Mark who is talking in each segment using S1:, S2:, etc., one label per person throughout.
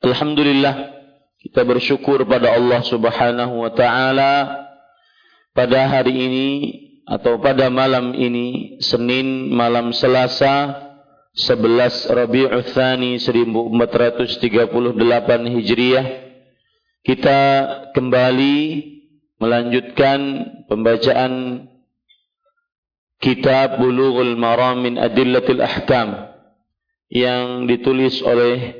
S1: Alhamdulillah kita bersyukur pada Allah Subhanahu wa taala pada hari ini atau pada malam ini Senin malam Selasa 11 Rabiul Tsani 1438 Hijriah kita kembali melanjutkan pembacaan kitab Bulughul Maram min Adillatil Ahkam yang ditulis oleh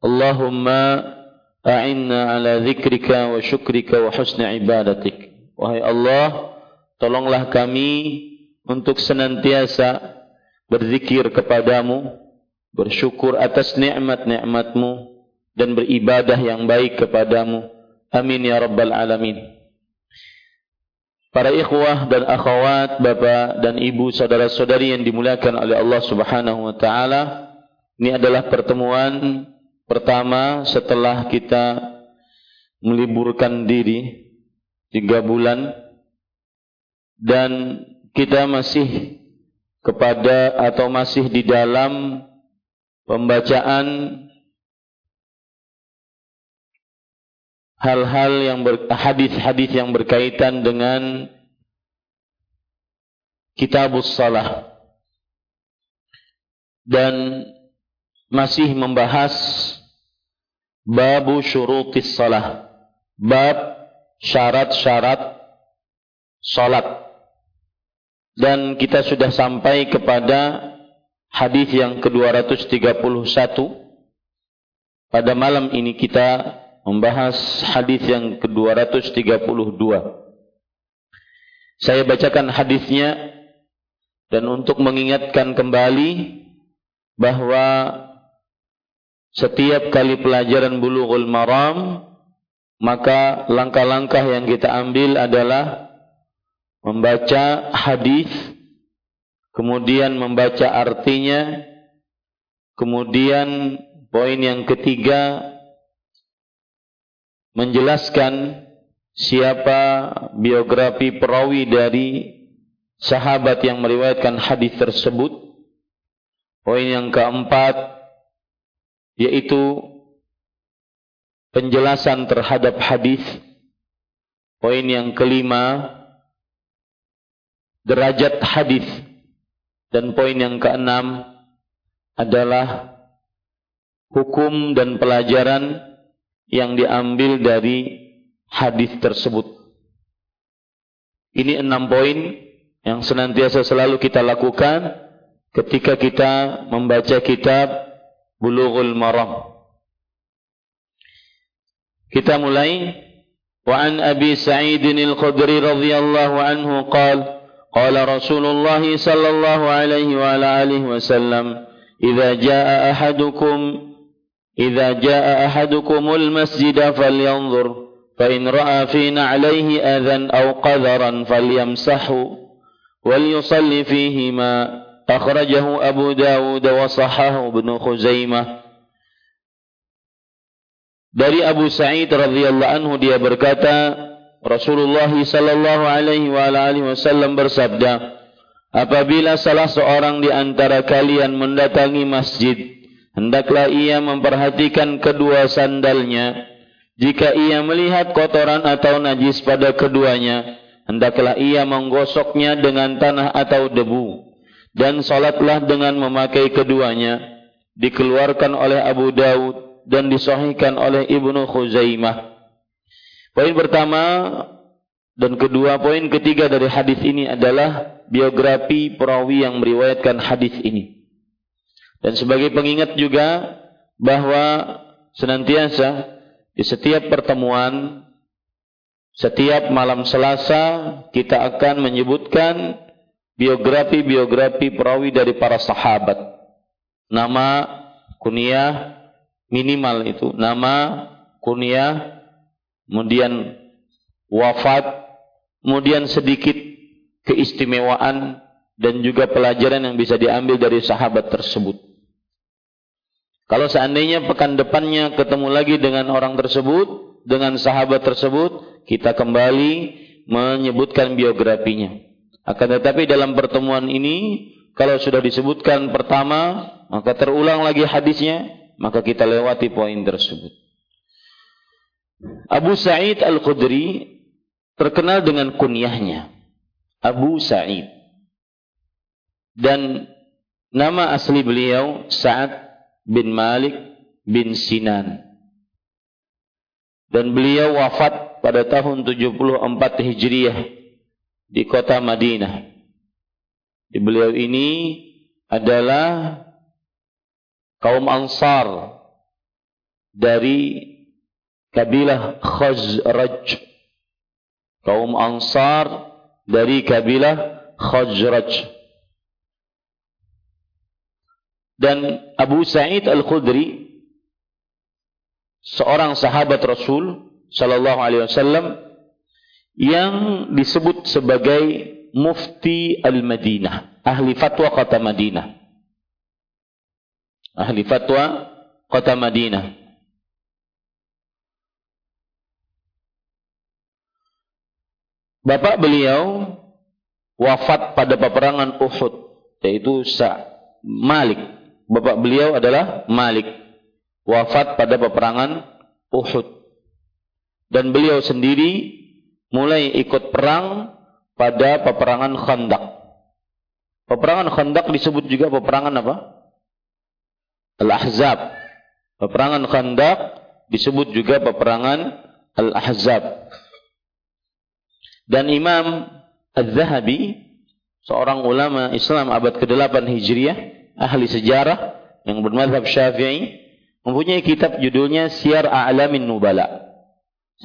S1: Allahumma a'inna ala zikrika wa syukrika wa husni ibadatik. Wahai Allah, tolonglah kami untuk senantiasa berzikir kepadamu, bersyukur atas nikmat-nikmatmu dan beribadah yang baik kepadamu. Amin ya rabbal alamin. Para ikhwah dan akhwat, bapak dan ibu, saudara-saudari yang dimuliakan oleh Allah Subhanahu wa taala, ini adalah pertemuan Pertama, setelah kita meliburkan diri tiga bulan dan kita masih kepada atau masih di dalam pembacaan hal-hal yang hadis-hadis yang berkaitan dengan kitabus salah. Dan masih membahas babu syurutis salah. Bab syarat-syarat salat. Dan kita sudah sampai kepada hadis yang ke-231. Pada malam ini kita membahas hadis yang ke-232. Saya bacakan hadisnya dan untuk mengingatkan kembali bahwa setiap kali pelajaran bulughul maram maka langkah-langkah yang kita ambil adalah membaca hadis kemudian membaca artinya kemudian poin yang ketiga menjelaskan siapa biografi perawi dari sahabat yang meriwayatkan hadis tersebut. Poin yang keempat yaitu penjelasan terhadap hadis. Poin yang kelima derajat hadis. Dan poin yang keenam adalah hukum dan pelajaran yang diambil dari hadis tersebut. Ini enam poin yang senantiasa selalu kita lakukan ketika kita membaca kitab Bulughul Maram. Kita mulai وعن أبي سعيد الخدري رضي الله عنه قال قال رسول الله صلى الله عليه وعلى آله وسلم إذا جاء أحدكم إذا جاء أحدكم المسجد فلينظر فإن رأى في نعليه أذى أو قذرا فليمسحه وليصلي فيهما أخرجه أبو داود وصححه ابن خزيمة Dari Abu Sa'id radhiyallahu anhu dia berkata, Rasulullah sallallahu alaihi wa alihi wasallam bersabda, apabila salah seorang di antara kalian mendatangi masjid, hendaklah ia memperhatikan kedua sandalnya. Jika ia melihat kotoran atau najis pada keduanya, hendaklah ia menggosoknya dengan tanah atau debu. Dan salatlah dengan memakai keduanya. Dikeluarkan oleh Abu Daud dan disahihkan oleh Ibnu Khuzaimah. Poin pertama dan kedua poin ketiga dari hadis ini adalah biografi perawi yang meriwayatkan hadis ini. Dan sebagai pengingat juga bahwa senantiasa di setiap pertemuan setiap malam Selasa kita akan menyebutkan biografi-biografi perawi dari para sahabat. Nama, kunyah, minimal itu nama, kunyah, kemudian wafat, kemudian sedikit keistimewaan dan juga pelajaran yang bisa diambil dari sahabat tersebut. Kalau seandainya pekan depannya ketemu lagi dengan orang tersebut, dengan sahabat tersebut, kita kembali menyebutkan biografinya. Akan tetapi dalam pertemuan ini, kalau sudah disebutkan pertama, maka terulang lagi hadisnya, maka kita lewati poin tersebut. Abu Sa'id Al-Khudri terkenal dengan kunyahnya. Abu Sa'id. Dan nama asli beliau Sa'ad bin Malik bin Sinan. Dan beliau wafat pada tahun 74 Hijriah di kota Madinah. Di beliau ini adalah kaum Ansar dari kabilah Khazraj. Kaum Ansar dari kabilah Khazraj. Dan Abu Sa'id Al-Khudri seorang sahabat Rasul sallallahu alaihi wasallam yang disebut sebagai mufti Al-Madinah, ahli fatwa kota Madinah ahli fatwa kota Madinah. Bapak beliau wafat pada peperangan Uhud, yaitu Sa Malik. Bapak beliau adalah Malik. Wafat pada peperangan Uhud. Dan beliau sendiri mulai ikut perang pada peperangan Khandaq. Peperangan Khandaq disebut juga peperangan apa? Al-Ahzab. Peperangan Khandaq disebut juga peperangan Al-Ahzab. Dan Imam Az-Zahabi, seorang ulama Islam abad ke-8 Hijriah, ahli sejarah yang bermadhab Syafi'i, mempunyai kitab judulnya Syiar A'lamin Nubala.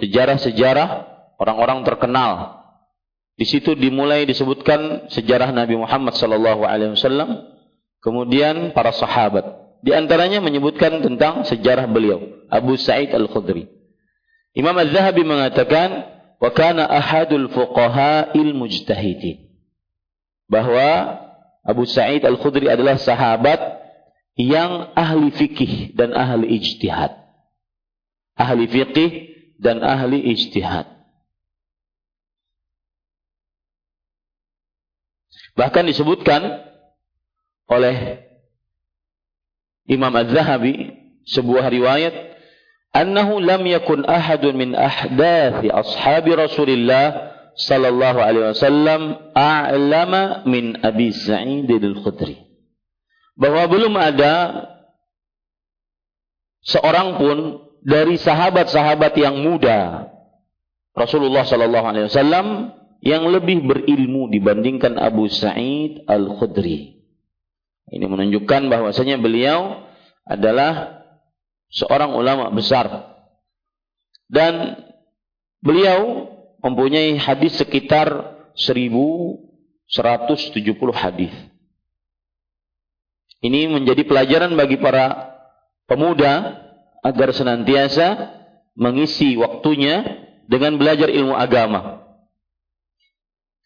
S1: Sejarah-sejarah orang-orang terkenal. Di situ dimulai disebutkan sejarah Nabi Muhammad wasallam, kemudian para sahabat. Di antaranya menyebutkan tentang sejarah beliau, Abu Sa'id Al-Khudri. Imam Az-Zahabi mengatakan, "Wa kana ahadul fuqaha'il mujtahidin." Bahwa Abu Sa'id Al-Khudri adalah sahabat yang ahli fikih dan ahli ijtihad. Ahli fikih dan ahli ijtihad. Bahkan disebutkan oleh Imam Az-Zahabi sebuah riwayat annahu lam yakun ahadun min ahdathi ashabi Rasulillah sallallahu alaihi wasallam a'lama min Abi Sa'id al-Khudri. Bahwa belum ada seorang pun dari sahabat-sahabat yang muda Rasulullah sallallahu alaihi wasallam yang lebih berilmu dibandingkan Abu Sa'id Al-Khudri. Ini menunjukkan bahwasanya beliau adalah seorang ulama besar. Dan beliau mempunyai hadis sekitar 1170 hadis. Ini menjadi pelajaran bagi para pemuda agar senantiasa mengisi waktunya dengan belajar ilmu agama.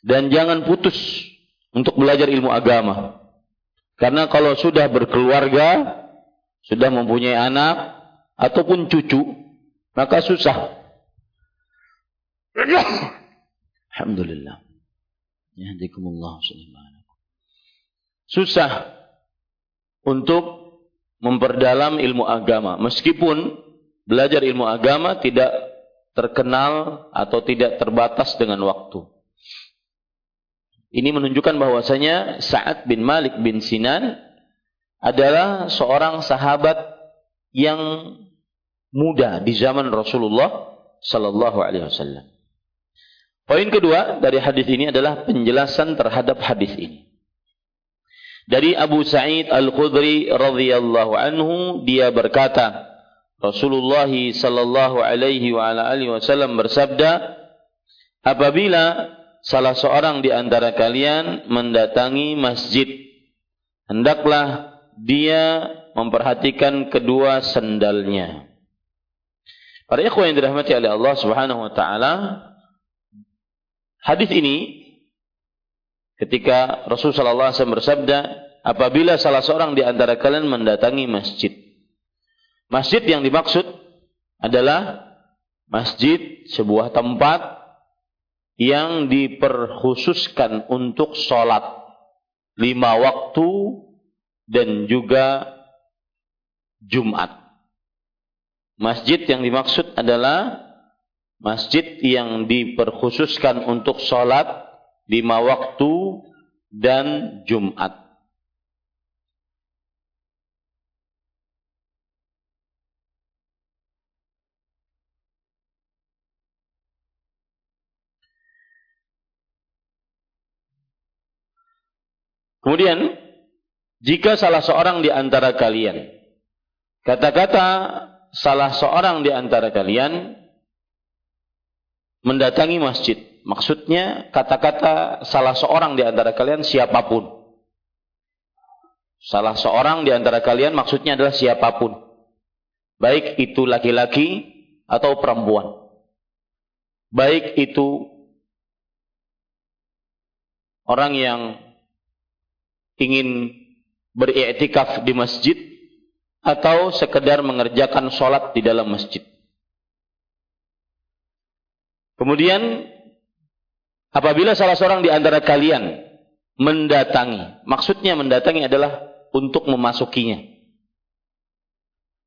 S1: Dan jangan putus untuk belajar ilmu agama. Karena kalau sudah berkeluarga, sudah mempunyai anak ataupun cucu, maka susah Alhamdulillah. Yahdikumullah Susah untuk memperdalam ilmu agama. Meskipun belajar ilmu agama tidak terkenal atau tidak terbatas dengan waktu. Ini menunjukkan bahwasanya Sa'ad bin Malik bin Sinan adalah seorang sahabat yang muda di zaman Rasulullah sallallahu alaihi wasallam. Poin kedua dari hadis ini adalah penjelasan terhadap hadis ini. Dari Abu Sa'id Al-Khudri radhiyallahu anhu dia berkata, Rasulullah sallallahu alaihi wasallam bersabda, apabila salah seorang di antara kalian mendatangi masjid, hendaklah dia memperhatikan kedua sendalnya. Para ikhwan yang dirahmati oleh Allah Subhanahu wa taala, Hadis ini ketika Rasulullah SAW bersabda, apabila salah seorang di antara kalian mendatangi masjid. Masjid yang dimaksud adalah masjid sebuah tempat yang diperkhususkan untuk sholat lima waktu dan juga Jumat. Masjid yang dimaksud adalah masjid yang diperkhususkan untuk sholat lima waktu dan Jumat. Kemudian, jika salah seorang di antara kalian, kata-kata salah seorang di antara kalian mendatangi masjid. Maksudnya kata-kata salah seorang di antara kalian siapa pun. Salah seorang di antara kalian maksudnya adalah siapa pun. Baik itu laki-laki atau perempuan. Baik itu orang yang ingin beriktikaf di masjid atau sekedar mengerjakan sholat di dalam masjid. Kemudian apabila salah seorang di antara kalian mendatangi, maksudnya mendatangi adalah untuk memasukinya.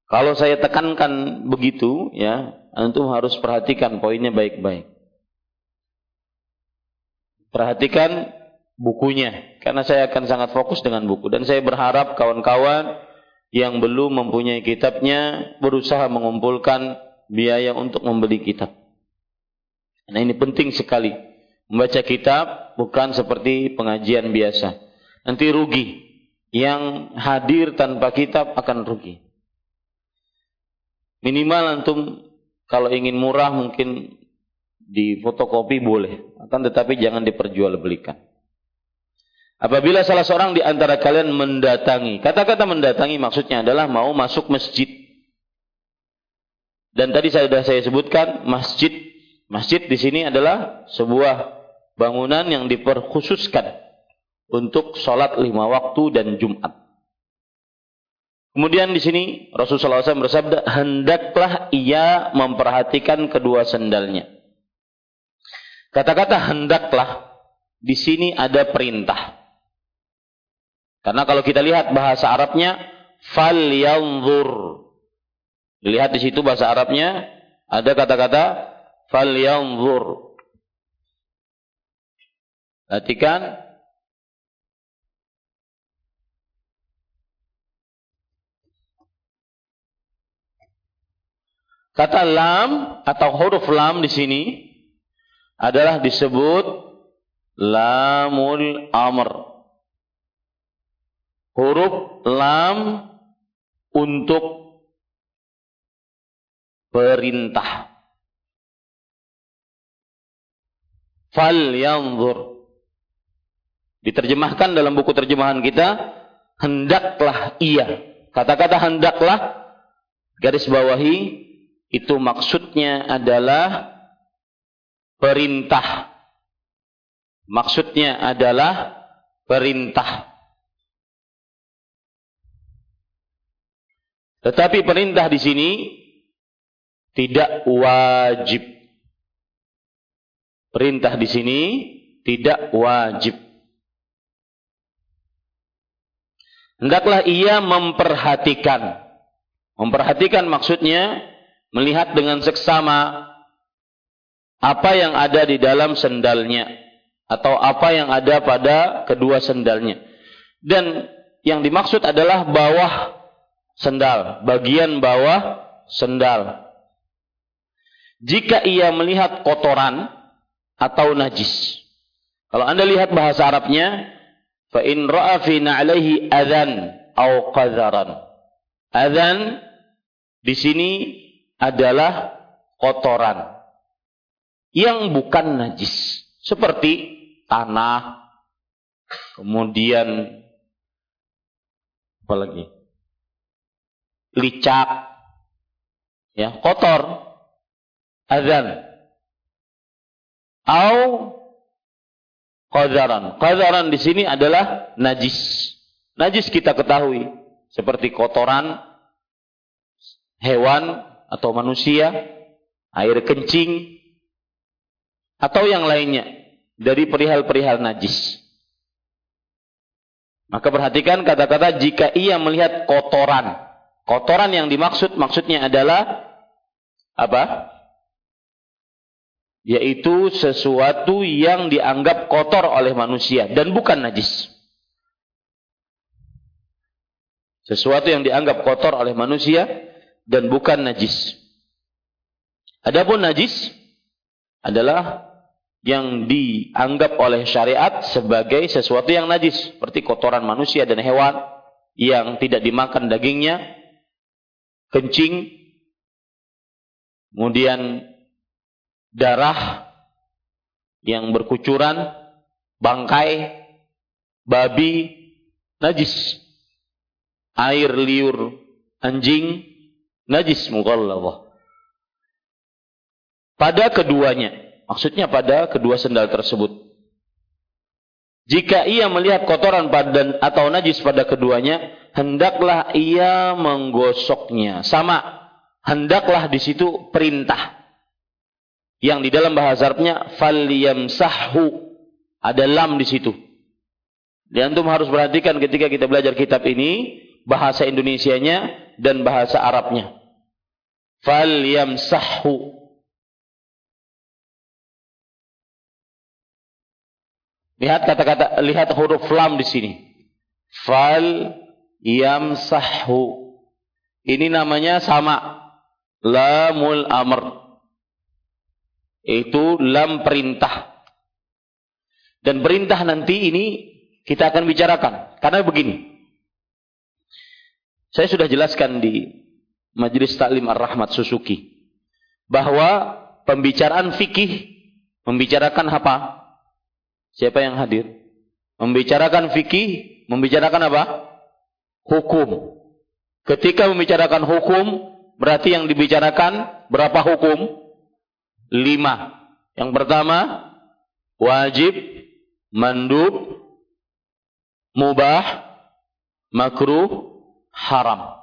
S1: Kalau saya tekankan begitu, ya, antum harus perhatikan poinnya baik-baik. Perhatikan bukunya, karena saya akan sangat fokus dengan buku. Dan saya berharap kawan-kawan yang belum mempunyai kitabnya berusaha mengumpulkan biaya untuk membeli kitab. Nah ini penting sekali. Membaca kitab bukan seperti pengajian biasa. Nanti rugi. Yang hadir tanpa kitab akan rugi. Minimal antum kalau ingin murah mungkin di fotokopi boleh. Akan tetapi jangan diperjualbelikan. Apabila salah seorang di antara kalian mendatangi. Kata-kata mendatangi maksudnya adalah mau masuk masjid. Dan tadi saya sudah saya sebutkan masjid Masjid di sini adalah sebuah bangunan yang diperkhususkan untuk sholat lima waktu dan Jumat. Kemudian di sini Rasulullah SAW bersabda, hendaklah ia memperhatikan kedua sendalnya. Kata-kata hendaklah di sini ada perintah. Karena kalau kita lihat bahasa Arabnya fal yanzur. Dilihat di situ bahasa Arabnya ada kata-kata falyanzur. Perhatikan Kata lam atau huruf lam di sini adalah disebut lamul amr. Huruf lam untuk perintah. Fal yanzur. Diterjemahkan dalam buku terjemahan kita, hendaklah ia. Kata-kata hendaklah garis bawahi itu maksudnya adalah perintah. Maksudnya adalah perintah. Tetapi perintah di sini tidak wajib. Perintah di sini tidak wajib. Hendaklah ia memperhatikan. Memperhatikan maksudnya melihat dengan seksama apa yang ada di dalam sendalnya atau apa yang ada pada kedua sendalnya. Dan yang dimaksud adalah bawah sendal, bagian bawah sendal. Jika ia melihat kotoran atau najis. Kalau Anda lihat bahasa Arabnya, fa in ra'a fi na'alaihi adzan au qadharan. Adzan di sini adalah kotoran yang bukan najis seperti tanah kemudian apa lagi licak ya kotor azan au qadaran qadaran di sini adalah najis najis kita ketahui seperti kotoran hewan atau manusia, air kencing, atau yang lainnya dari perihal-perihal najis. Maka perhatikan kata-kata jika ia melihat kotoran. Kotoran yang dimaksud maksudnya adalah apa? Yaitu sesuatu yang dianggap kotor oleh manusia dan bukan najis. Sesuatu yang dianggap kotor oleh manusia dan bukan najis. Adapun najis adalah yang dianggap oleh syariat sebagai sesuatu yang najis, seperti kotoran manusia dan hewan yang tidak dimakan dagingnya, kencing, kemudian darah yang berkucuran, bangkai, babi, najis, air liur anjing, najis mughalladhah. Pada keduanya, maksudnya pada kedua sendal tersebut. Jika ia melihat kotoran pada atau najis pada keduanya, hendaklah ia menggosoknya. Sama, hendaklah di situ perintah. Yang di dalam bahasa Arabnya falyamsahhu. Ada lam di situ. Dan antum harus perhatikan ketika kita belajar kitab ini, bahasa Indonesianya dan bahasa Arabnya fal Lihat kata-kata lihat huruf lam di sini. Fal yamsahhu. Ini namanya sama. Lamul amr. Itu lam perintah. Dan perintah nanti ini kita akan bicarakan. Karena begini. Saya sudah jelaskan di Majelis Taklim Ar-Rahmat Susuki bahwa pembicaraan fikih membicarakan apa? Siapa yang hadir? Membicarakan fikih, membicarakan apa? Hukum. Ketika membicarakan hukum, berarti yang dibicarakan berapa hukum? Lima. Yang pertama, wajib, mandub, mubah, makruh, haram.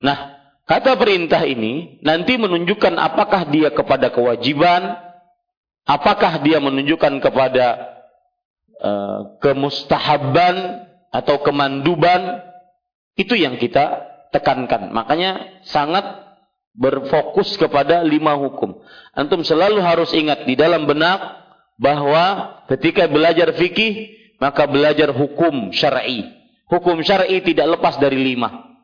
S1: Nah, Kata perintah ini nanti menunjukkan apakah dia kepada kewajiban, apakah dia menunjukkan kepada uh, kemustahaban atau kemanduban, itu yang kita tekankan. Makanya sangat berfokus kepada lima hukum. Antum selalu harus ingat di dalam benak bahwa ketika belajar fikih maka belajar hukum syar'i. Hukum syar'i tidak lepas dari lima.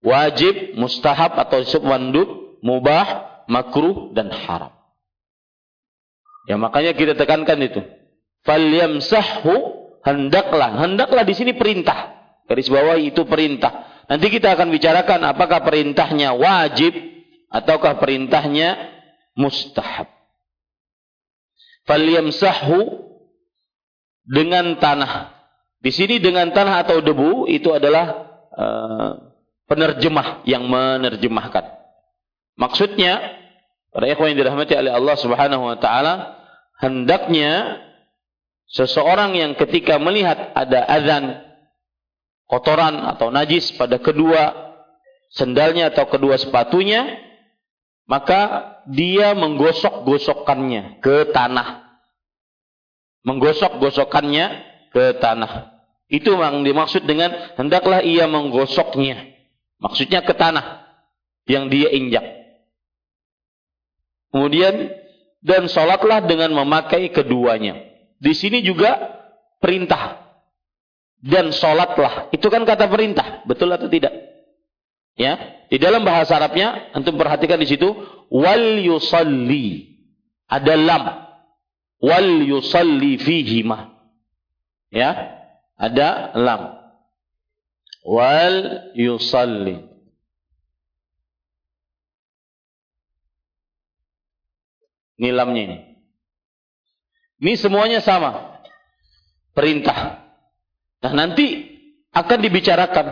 S1: Wajib, mustahab atau subwandub, mubah, makruh dan haram. Ya makanya kita tekankan itu. Falyamsahhu hendaklah, hendaklah di sini perintah. Garis bawah itu perintah. Nanti kita akan bicarakan apakah perintahnya wajib ataukah perintahnya mustahab. Falyamsahhu dengan tanah. Di sini dengan tanah atau debu itu adalah uh, penerjemah yang menerjemahkan. Maksudnya, para ikhwan yang dirahmati oleh Allah Subhanahu wa taala, hendaknya seseorang yang ketika melihat ada azan kotoran atau najis pada kedua sendalnya atau kedua sepatunya, maka dia menggosok-gosokkannya ke tanah. Menggosok-gosokkannya ke tanah. Itu yang dimaksud dengan hendaklah ia menggosoknya. Maksudnya ke tanah yang dia injak. Kemudian dan sholatlah dengan memakai keduanya. Di sini juga perintah dan sholatlah. Itu kan kata perintah, betul atau tidak? Ya, di dalam bahasa Arabnya, antum perhatikan di situ, wal yusalli. Ada lam. Wal yusalli fihima. Ya, ada lam. Wal yusalli. Ini lamnya ini. Ini semuanya sama. Perintah. Nah nanti akan dibicarakan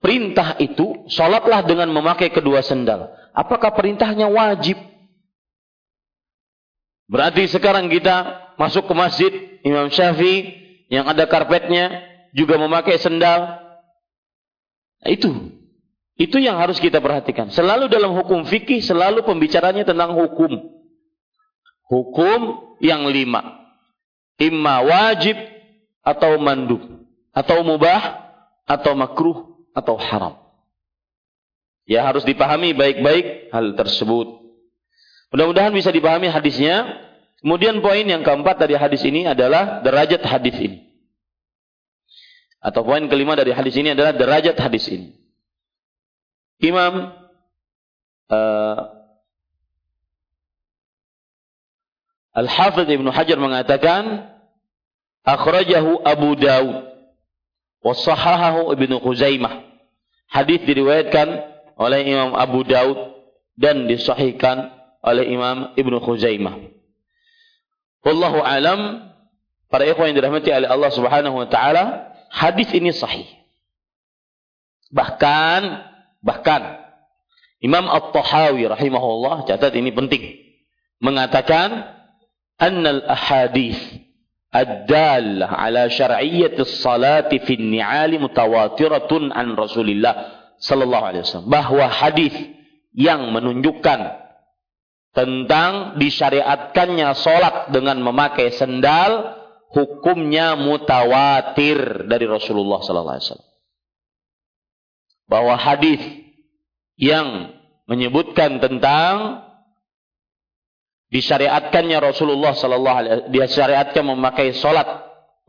S1: perintah itu sholatlah dengan memakai kedua sendal. Apakah perintahnya wajib? Berarti sekarang kita masuk ke masjid Imam Syafi'i yang ada karpetnya juga memakai sendal. Nah, itu itu yang harus kita perhatikan. Selalu dalam hukum fikih selalu pembicaranya tentang hukum. Hukum yang lima. Imma wajib atau mandub atau mubah atau makruh atau haram. Ya harus dipahami baik-baik hal tersebut. Mudah-mudahan bisa dipahami hadisnya. Kemudian poin yang keempat dari hadis ini adalah derajat hadis ini. Atau poin kelima dari hadis ini adalah derajat hadis ini. Imam uh, Al-Hafidh Ibn Hajar mengatakan akhrajahu Abu Dawud Wasahahahu Ibnu Khuzaimah. Hadis diriwayatkan oleh Imam Abu Daud dan disahihkan oleh Imam Ibnu Khuzaimah. Wallahu alam para ikhwan yang dirahmati oleh Allah Subhanahu wa taala, hadis ini sahih. Bahkan bahkan Imam At-Tahawi rahimahullah catat ini penting mengatakan annal ahadits الدالة على شرعية الصلاة في النعال متواترة عن رسول الله صلى الله عليه وسلم bahwa hadis yang menunjukkan tentang disyariatkannya solat dengan memakai sendal hukumnya mutawatir dari Rasulullah sallallahu alaihi wasallam bahwa hadis yang menyebutkan tentang disyariatkannya Rasulullah sallallahu alaihi disyariatkan memakai salat,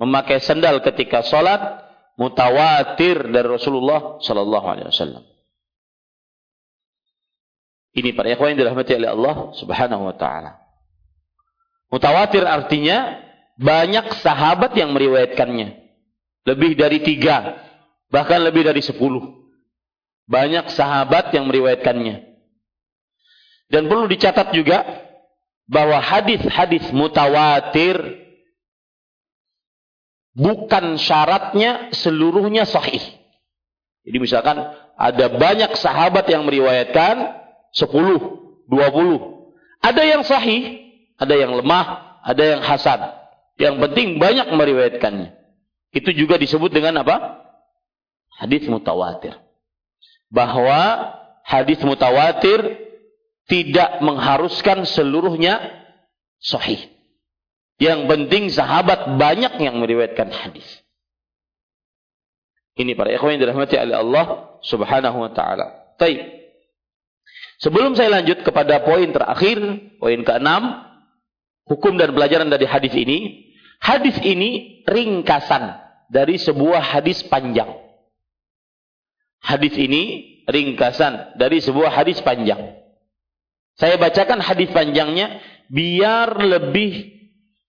S1: memakai sandal ketika salat mutawatir dari Rasulullah sallallahu alaihi wasallam. Ini para ikhwan yang dirahmati oleh Allah Subhanahu wa taala. Mutawatir artinya banyak sahabat yang meriwayatkannya. Lebih dari tiga, bahkan lebih dari sepuluh. Banyak sahabat yang meriwayatkannya. Dan perlu dicatat juga bahwa hadis-hadis mutawatir bukan syaratnya seluruhnya sahih. Jadi misalkan ada banyak sahabat yang meriwayatkan 10, 20. Ada yang sahih, ada yang lemah, ada yang hasan. Yang penting banyak meriwayatkannya. Itu juga disebut dengan apa? Hadis mutawatir. Bahwa hadis mutawatir tidak mengharuskan seluruhnya sahih. Yang penting sahabat banyak yang meriwayatkan hadis. Ini para ikhwan yang dirahmati oleh Allah Subhanahu wa taala. Baik. Sebelum saya lanjut kepada poin terakhir, poin keenam, hukum dan pelajaran dari hadis ini. Hadis ini ringkasan dari sebuah hadis panjang. Hadis ini ringkasan dari sebuah hadis panjang. Saya bacakan hadis panjangnya biar lebih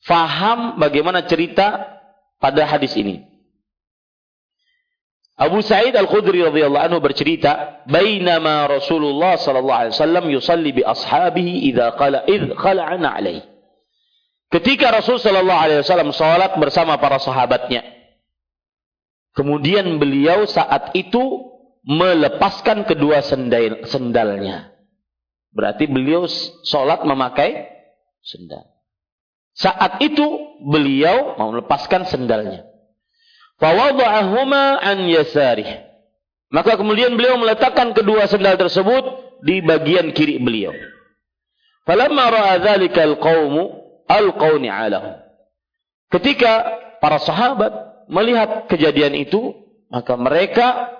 S1: faham bagaimana cerita pada hadis ini. Abu Sa'id Al-Khudri radhiyallahu anhu bercerita, "Bainama Rasulullah sallallahu alaihi wasallam yusalli bi ashabihi idza qala id khala'ana alaihi." Ketika Rasul sallallahu alaihi wasallam salat bersama para sahabatnya. Kemudian beliau saat itu melepaskan kedua sendal sendalnya. Berarti beliau salat memakai sendal. Saat itu beliau mau melepaskan sendalnya. Fawada'ahuma an yasarih. Maka kemudian beliau meletakkan kedua sendal tersebut di bagian kiri beliau. Falamma alqauni. Ketika para sahabat melihat kejadian itu, maka mereka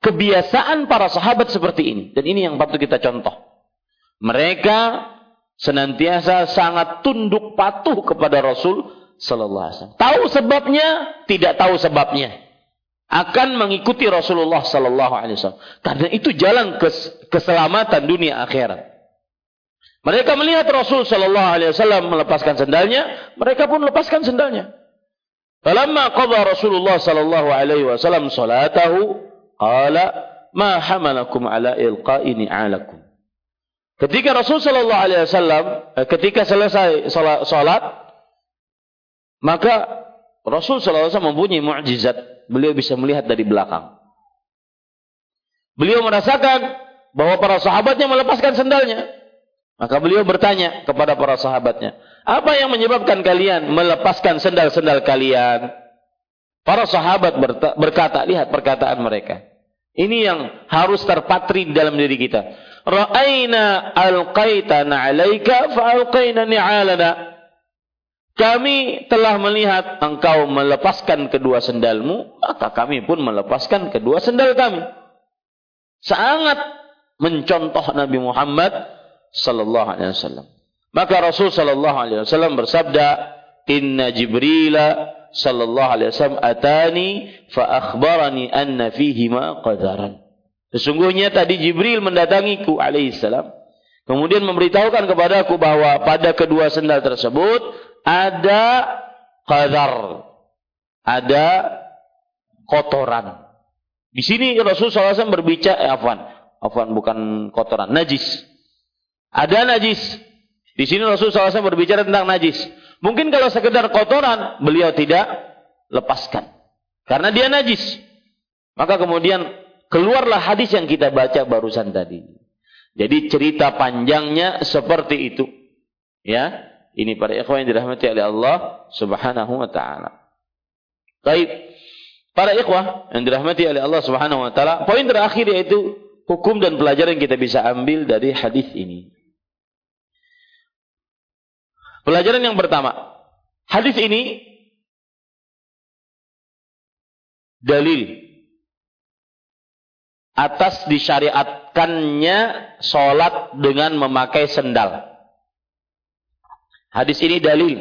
S1: kebiasaan para sahabat seperti ini dan ini yang patut kita contoh. Mereka senantiasa sangat tunduk patuh kepada Rasul sallallahu alaihi wasallam. Tahu sebabnya, tidak tahu sebabnya. Akan mengikuti Rasulullah sallallahu alaihi wasallam. Karena itu jalan kes keselamatan dunia akhirat. Mereka melihat Rasul sallallahu alaihi wasallam melepaskan sendalnya, mereka pun lepaskan sendalnya. Falamma qadha Rasulullah sallallahu alaihi wasallam salatahu, qala ma hamalakum ala ilqa'i ni'alakum. Ketika Rasul sallallahu alaihi wasallam eh, ketika selesai salat maka Rasul SAW mempunyai mukjizat. Beliau bisa melihat dari belakang. Beliau merasakan bahwa para sahabatnya melepaskan sendalnya. Maka beliau bertanya kepada para sahabatnya. Apa yang menyebabkan kalian melepaskan sendal-sendal kalian? Para sahabat berkata, lihat perkataan mereka. Ini yang harus terpatri dalam diri kita. Ra'ayna alqaitana alaika fa'alqaina ni'alana. Kami telah melihat engkau melepaskan kedua sendalmu, maka kami pun melepaskan kedua sendal kami. Sangat mencontoh Nabi Muhammad sallallahu alaihi wasallam. Maka Rasul sallallahu alaihi wasallam bersabda, "Inna Jibril sallallahu alaihi wasallam atani fa akhbarani anna fihi ma qadaran." Sesungguhnya tadi Jibril mendatangiku alaihi salam. Kemudian memberitahukan kepadaku bahwa pada kedua sendal tersebut ada qadar, ada kotoran. Di sini Rasulullah SAW berbicara, eh, afwan, afwan bukan kotoran, najis. Ada najis. Di sini Rasulullah SAW berbicara tentang najis. Mungkin kalau sekedar kotoran, beliau tidak lepaskan. Karena dia najis. Maka kemudian keluarlah hadis yang kita baca barusan tadi. Jadi cerita panjangnya seperti itu. Ya, ini para ikhwan yang dirahmati oleh Allah Subhanahu wa taala. Baik. Para ikhwah yang dirahmati oleh Allah Subhanahu wa taala, poin terakhir yaitu hukum dan pelajaran yang kita bisa ambil dari hadis ini. Pelajaran yang pertama, hadis ini dalil atas disyariatkannya sholat dengan memakai sendal. Hadis ini dalil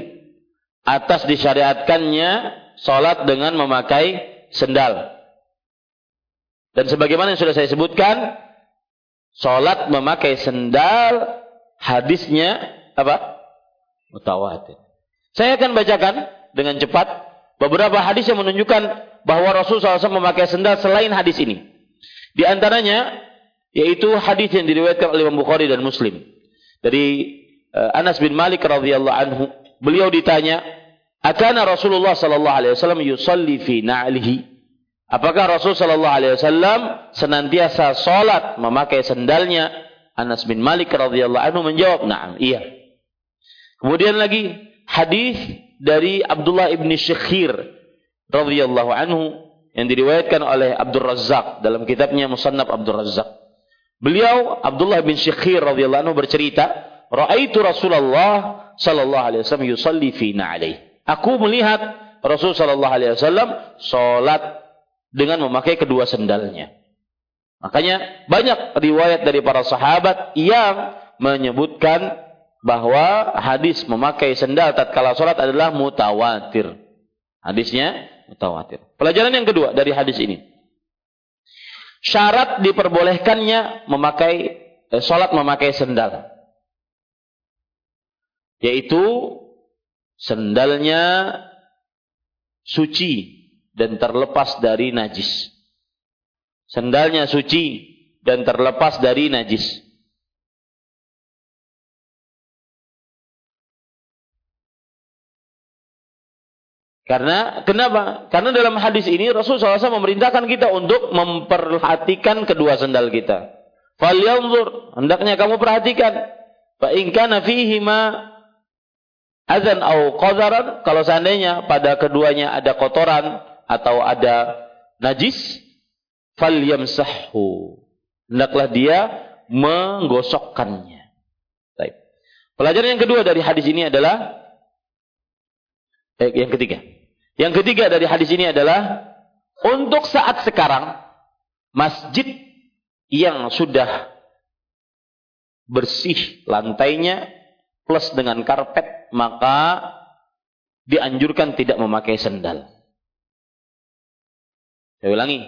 S1: atas disyariatkannya sholat dengan memakai sendal. Dan sebagaimana yang sudah saya sebutkan, sholat memakai sendal hadisnya apa? Mutawatir. Saya akan bacakan dengan cepat beberapa hadis yang menunjukkan bahwa Rasul SAW memakai sendal selain hadis ini. Di antaranya yaitu hadis yang diriwayatkan oleh Imam Bukhari dan Muslim dari Eh, Anas bin Malik radhiyallahu anhu, beliau ditanya, "Akana Rasulullah sallallahu alaihi wasallam yusalli fi na'lihi?" Apakah Rasul sallallahu alaihi wasallam senantiasa salat memakai sendalnya? Anas bin Malik radhiyallahu anhu menjawab, "Na'am, iya." Kemudian lagi hadis dari Abdullah bin Syekhir radhiyallahu anhu yang diriwayatkan oleh Abdul Razzaq dalam kitabnya Musannaf Abdul Razzaq. Beliau Abdullah bin Syekhir radhiyallahu anhu bercerita, Ra'aitu Rasulullah sallallahu alaihi wasallam yusalli fi na'alih. Aku melihat Rasul sallallahu alaihi wasallam salat dengan memakai kedua sendalnya. Makanya banyak riwayat dari para sahabat yang menyebutkan bahwa hadis memakai sendal tatkala salat adalah mutawatir. Hadisnya mutawatir. Pelajaran yang kedua dari hadis ini. Syarat diperbolehkannya memakai eh, salat memakai sendal. Yaitu sendalnya suci dan terlepas dari najis. Sendalnya suci dan terlepas dari najis. Karena kenapa? Karena dalam hadis ini Rasulullah SAW memerintahkan kita untuk memperhatikan kedua sendal kita. Falyanzur, hendaknya kamu perhatikan. Fa in kana fihi ma azan au qadaran, kalau seandainya pada keduanya ada kotoran atau ada najis, falyamsahhu. Hendaklah dia menggosokkannya. Baik. Pelajaran yang kedua dari hadis ini adalah eh, yang ketiga. Yang ketiga dari hadis ini adalah untuk saat sekarang masjid yang sudah bersih lantainya plus dengan karpet maka dianjurkan tidak memakai sendal. Saya ulangi.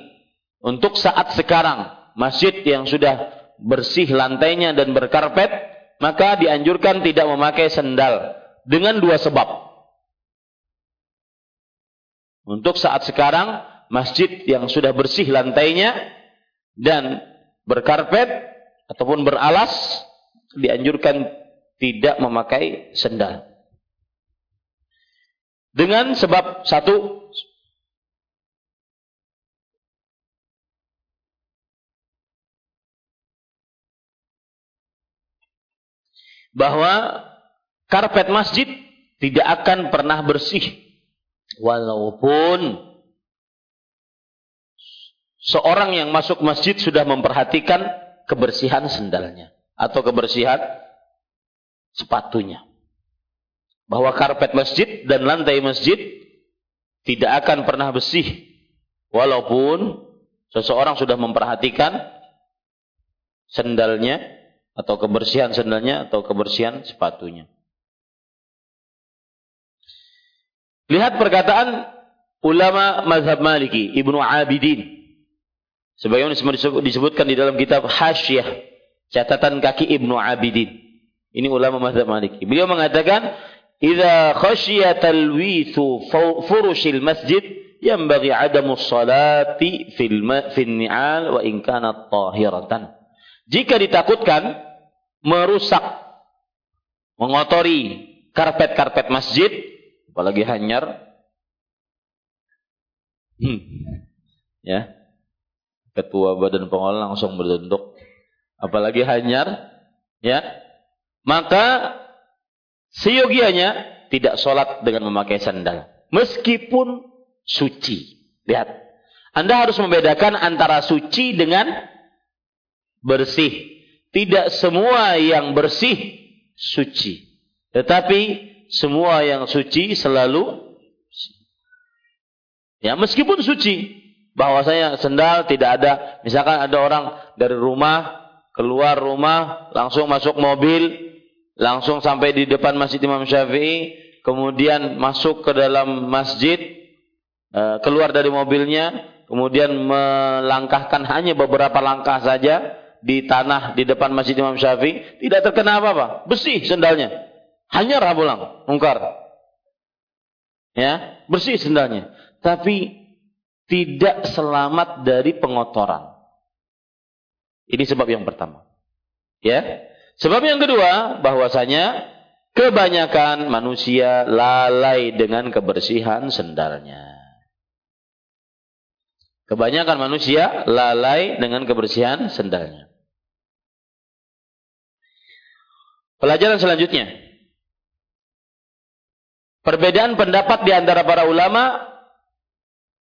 S1: Untuk saat sekarang masjid yang sudah bersih lantainya dan berkarpet maka dianjurkan tidak memakai sendal dengan dua sebab. Untuk saat sekarang, masjid yang sudah bersih lantainya dan berkarpet ataupun beralas dianjurkan tidak memakai sendal. Dengan sebab satu bahwa karpet masjid tidak akan pernah bersih Walaupun seorang yang masuk masjid sudah memperhatikan kebersihan sendalnya atau kebersihan sepatunya. Bahwa karpet masjid dan lantai masjid tidak akan pernah bersih walaupun seseorang sudah memperhatikan sendalnya atau kebersihan sendalnya atau kebersihan sepatunya. Lihat perkataan ulama mazhab Maliki, Ibnu Abidin. Sebagaimana disebutkan di dalam kitab Hasyiah, catatan kaki Ibnu Abidin. Ini ulama mazhab Maliki. Beliau mengatakan, "Idza khasyiya talwithu furushil masjid, yanbaghi adamu salati fil fil ni'al wa in tahiratan." Jika ditakutkan merusak mengotori karpet-karpet masjid, apalagi hanyar. Hmm. ya. Ketua badan pengelola langsung berduduk apalagi hanyar ya. Maka seyogianya tidak sholat dengan memakai sandal. Meskipun suci. Lihat. Anda harus membedakan antara suci dengan bersih. Tidak semua yang bersih suci. Tetapi semua yang suci selalu ya meskipun suci bahwasanya sendal tidak ada. Misalkan ada orang dari rumah keluar rumah langsung masuk mobil langsung sampai di depan Masjid Imam Syafi'i kemudian masuk ke dalam masjid eh, keluar dari mobilnya kemudian melangkahkan hanya beberapa langkah saja di tanah di depan Masjid Imam Syafi'i tidak terkena apa-apa. Bersih sendalnya hanya rabulang, mungkar. Ya, bersih sendalnya. Tapi tidak selamat dari pengotoran. Ini sebab yang pertama. Ya. Sebab yang kedua, bahwasanya kebanyakan manusia lalai dengan kebersihan sendalnya. Kebanyakan manusia lalai dengan kebersihan sendalnya. Pelajaran selanjutnya. Perbedaan pendapat di antara para ulama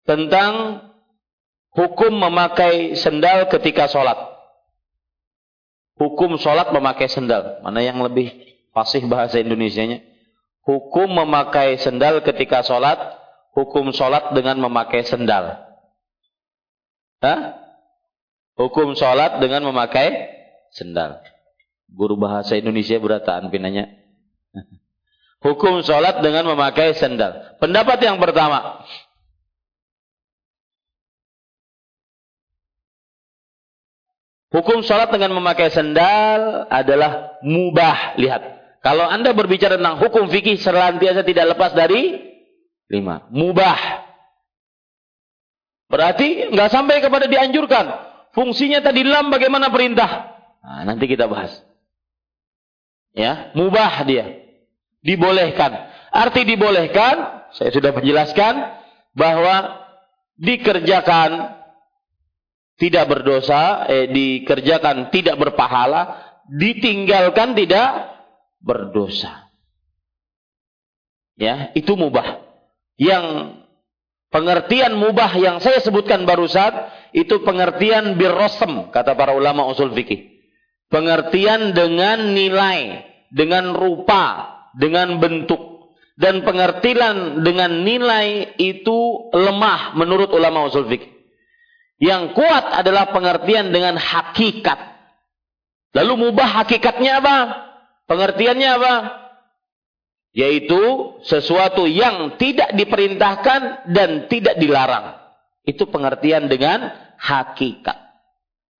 S1: tentang hukum memakai sendal ketika sholat. Hukum sholat memakai sendal. Mana yang lebih fasih bahasa Indonesianya? Hukum memakai sendal ketika sholat. Hukum sholat dengan memakai sendal. Hah? Hukum sholat dengan memakai sendal. Guru bahasa Indonesia berataan pinanya. Hukum sholat dengan memakai sendal. Pendapat yang pertama. Hukum sholat dengan memakai sendal adalah mubah. Lihat. Kalau anda berbicara tentang hukum fikih selantiasa tidak lepas dari lima. Mubah. Berarti nggak sampai kepada dianjurkan. Fungsinya tadi lam bagaimana perintah? Nah, nanti kita bahas. Ya, mubah dia. Dibolehkan. Arti dibolehkan, saya sudah menjelaskan bahwa dikerjakan tidak berdosa, eh, dikerjakan tidak berpahala, ditinggalkan tidak berdosa. Ya, itu mubah. Yang Pengertian mubah yang saya sebutkan barusan itu pengertian birrosem kata para ulama usul fikih. Pengertian dengan nilai, dengan rupa, dengan bentuk dan pengertian dengan nilai itu lemah menurut ulama usul fikih. Yang kuat adalah pengertian dengan hakikat. Lalu mubah hakikatnya apa? Pengertiannya apa? yaitu sesuatu yang tidak diperintahkan dan tidak dilarang. Itu pengertian dengan hakikat.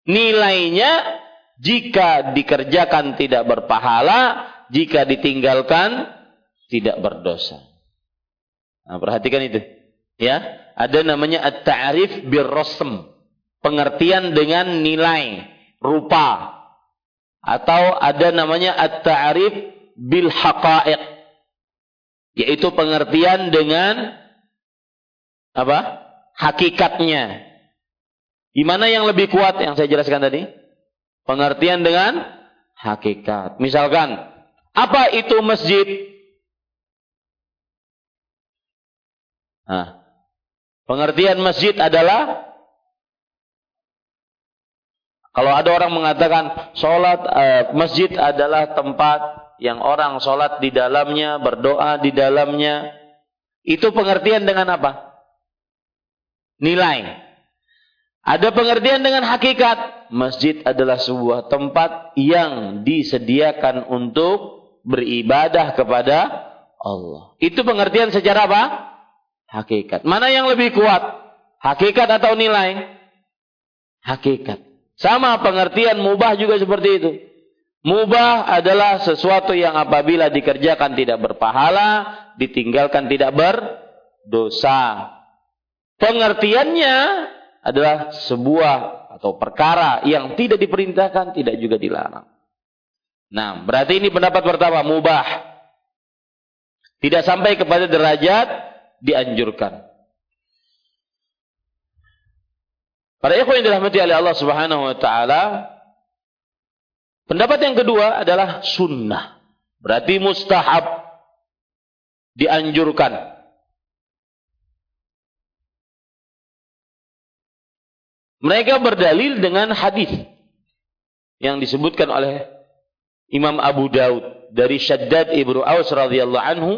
S1: Nilainya jika dikerjakan tidak berpahala, jika ditinggalkan tidak berdosa. Nah, perhatikan itu. Ya, ada namanya at-ta'rif birrasm. Pengertian dengan nilai, rupa. Atau ada namanya at-ta'rif bil haqa'iq yaitu pengertian dengan apa? Hakikatnya. Gimana yang lebih kuat yang saya jelaskan tadi? Pengertian dengan hakikat. Misalkan, apa itu masjid? Nah, pengertian masjid adalah kalau ada orang mengatakan sholat eh, masjid adalah tempat yang orang sholat di dalamnya, berdoa di dalamnya, itu pengertian dengan apa? Nilai. Ada pengertian dengan hakikat. Masjid adalah sebuah tempat yang disediakan untuk beribadah kepada Allah. Itu pengertian secara apa? Hakikat. Mana yang lebih kuat? Hakikat atau nilai? Hakikat. Sama pengertian mubah juga seperti itu. Mubah adalah sesuatu yang apabila dikerjakan tidak berpahala, ditinggalkan tidak berdosa. Pengertiannya adalah sebuah atau perkara yang tidak diperintahkan, tidak juga dilarang. Nah, berarti ini pendapat pertama, mubah. Tidak sampai kepada derajat dianjurkan. Para ikhwan yang dirahmati oleh Allah Subhanahu wa taala, Pendapat yang kedua adalah sunnah. Berarti mustahab. Dianjurkan. Mereka berdalil dengan hadis yang disebutkan oleh Imam Abu Daud dari Shaddad ibnu Aus radhiyallahu anhu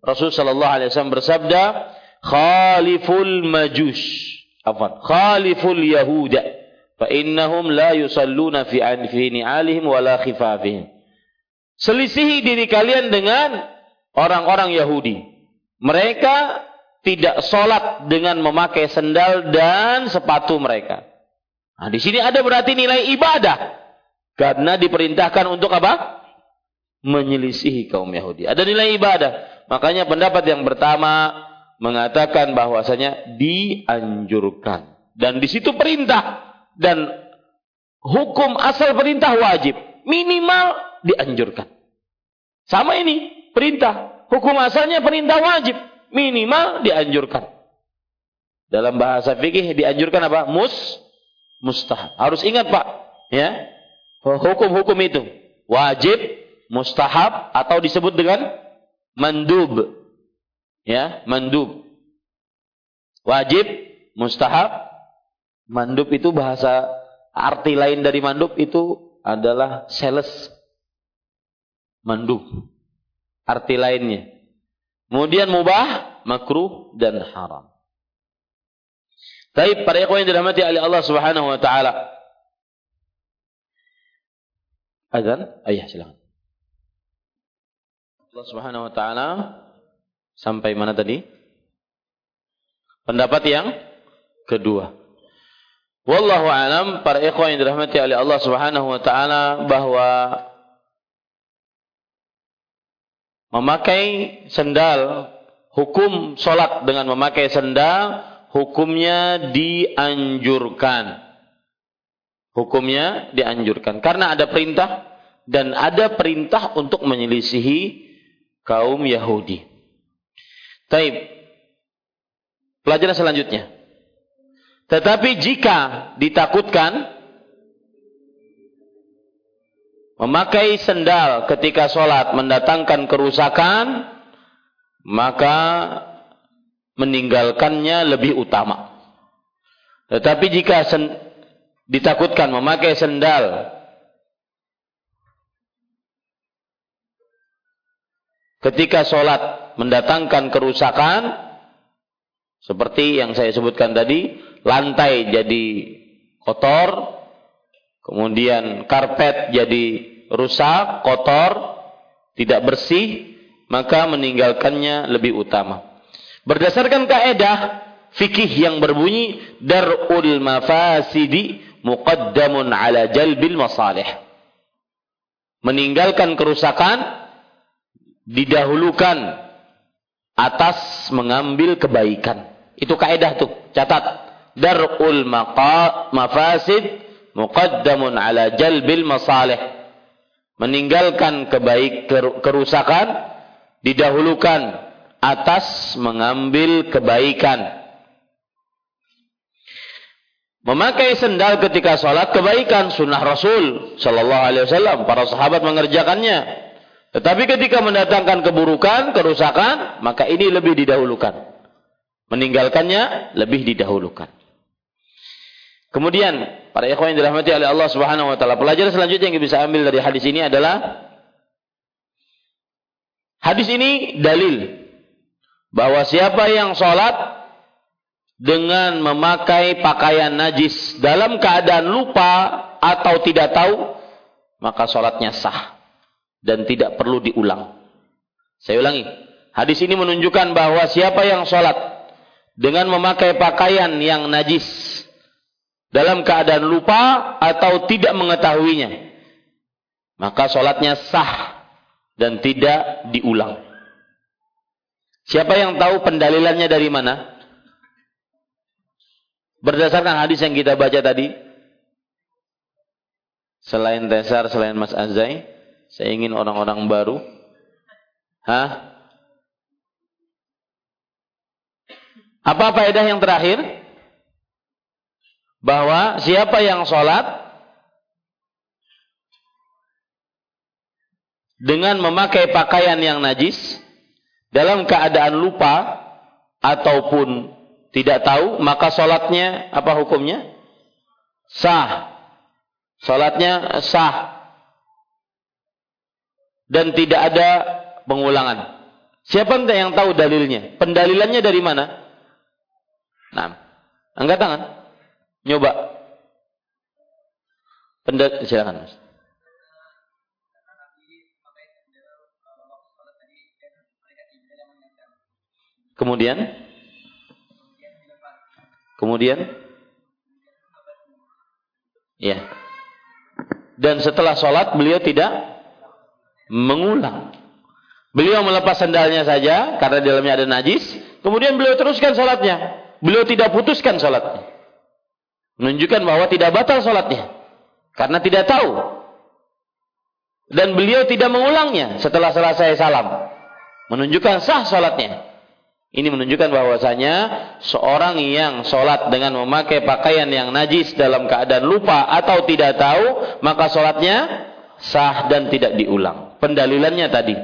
S1: Rasul sallallahu alaihi wasallam bersabda khaliful majus afwan khaliful yahuda fa innahum la yusalluna fi anfi ni'alihim wala khifafihim. Selisihi diri kalian dengan orang-orang Yahudi. Mereka tidak sholat dengan memakai sendal dan sepatu mereka. Nah, di sini ada berarti nilai ibadah. Karena diperintahkan untuk apa? Menyelisihi kaum Yahudi. Ada nilai ibadah. Makanya pendapat yang pertama mengatakan bahwasanya dianjurkan. Dan di situ perintah dan hukum asal perintah wajib. Minimal dianjurkan. Sama ini perintah. Hukum asalnya perintah wajib. Minimal dianjurkan. Dalam bahasa fikih dianjurkan apa? Mus mustahab. Harus ingat Pak, ya. Hukum-hukum itu wajib, mustahab atau disebut dengan mandub. Ya, mandub. Wajib, mustahab, Mandub itu bahasa arti lain dari mandub itu adalah sales. Mandub. Arti lainnya. Kemudian mubah, makruh dan haram. Tapi para ikhwan yang dirahmati oleh Allah Subhanahu wa taala. Azan? Ayah silakan. Allah Subhanahu wa taala sampai mana tadi? Pendapat yang kedua. Wallahu alam para ikhwan yang dirahmati oleh Allah Subhanahu wa taala bahwa memakai sendal hukum salat dengan memakai sendal hukumnya dianjurkan. Hukumnya dianjurkan karena ada perintah dan ada perintah untuk menyelisihi kaum Yahudi. Taib. Pelajaran selanjutnya. Tetapi jika ditakutkan memakai sendal ketika sholat mendatangkan kerusakan, maka meninggalkannya lebih utama. Tetapi jika ditakutkan memakai sendal ketika sholat mendatangkan kerusakan, seperti yang saya sebutkan tadi, lantai jadi kotor, kemudian karpet jadi rusak, kotor, tidak bersih, maka meninggalkannya lebih utama. Berdasarkan kaedah fikih yang berbunyi darul mafasidi muqaddamun ala jalbil masalih. Meninggalkan kerusakan didahulukan atas mengambil kebaikan. Itu kaedah tuh, catat darul mafasid muqaddamun ala jalbil masalih. Meninggalkan kebaik kerusakan didahulukan atas mengambil kebaikan. Memakai sendal ketika sholat kebaikan sunnah Rasul Shallallahu Alaihi Wasallam para sahabat mengerjakannya. Tetapi ketika mendatangkan keburukan, kerusakan, maka ini lebih didahulukan. Meninggalkannya lebih didahulukan. Kemudian para ikhwan yang dirahmati oleh Allah Subhanahu wa taala, pelajaran selanjutnya yang bisa ambil dari hadis ini adalah hadis ini dalil bahwa siapa yang sholat dengan memakai pakaian najis dalam keadaan lupa atau tidak tahu, maka sholatnya sah dan tidak perlu diulang. Saya ulangi, hadis ini menunjukkan bahwa siapa yang sholat dengan memakai pakaian yang najis dalam keadaan lupa atau tidak mengetahuinya, maka sholatnya sah dan tidak diulang. Siapa yang tahu pendalilannya dari mana? Berdasarkan hadis yang kita baca tadi, selain Tesar, selain Mas Azai, saya ingin orang-orang baru. Hah? Apa faedah yang terakhir? bahwa siapa yang sholat dengan memakai pakaian yang najis dalam keadaan lupa ataupun tidak tahu maka sholatnya apa hukumnya? Sah. Sholatnya sah. Dan tidak ada pengulangan. Siapa yang tahu dalilnya? Pendalilannya dari mana? Nah angkat tangan. Nyoba. Pendat silakan Mas. Kemudian Kemudian Ya. Dan setelah sholat beliau tidak mengulang. Beliau melepas sandalnya saja karena di dalamnya ada najis. Kemudian beliau teruskan sholatnya. Beliau tidak putuskan sholatnya. Menunjukkan bahwa tidak batal sholatnya. Karena tidak tahu. Dan beliau tidak mengulangnya setelah selesai salam. Menunjukkan sah sholatnya. Ini menunjukkan bahwasanya seorang yang sholat dengan memakai pakaian yang najis dalam keadaan lupa atau tidak tahu, maka sholatnya sah dan tidak diulang. Pendalilannya tadi.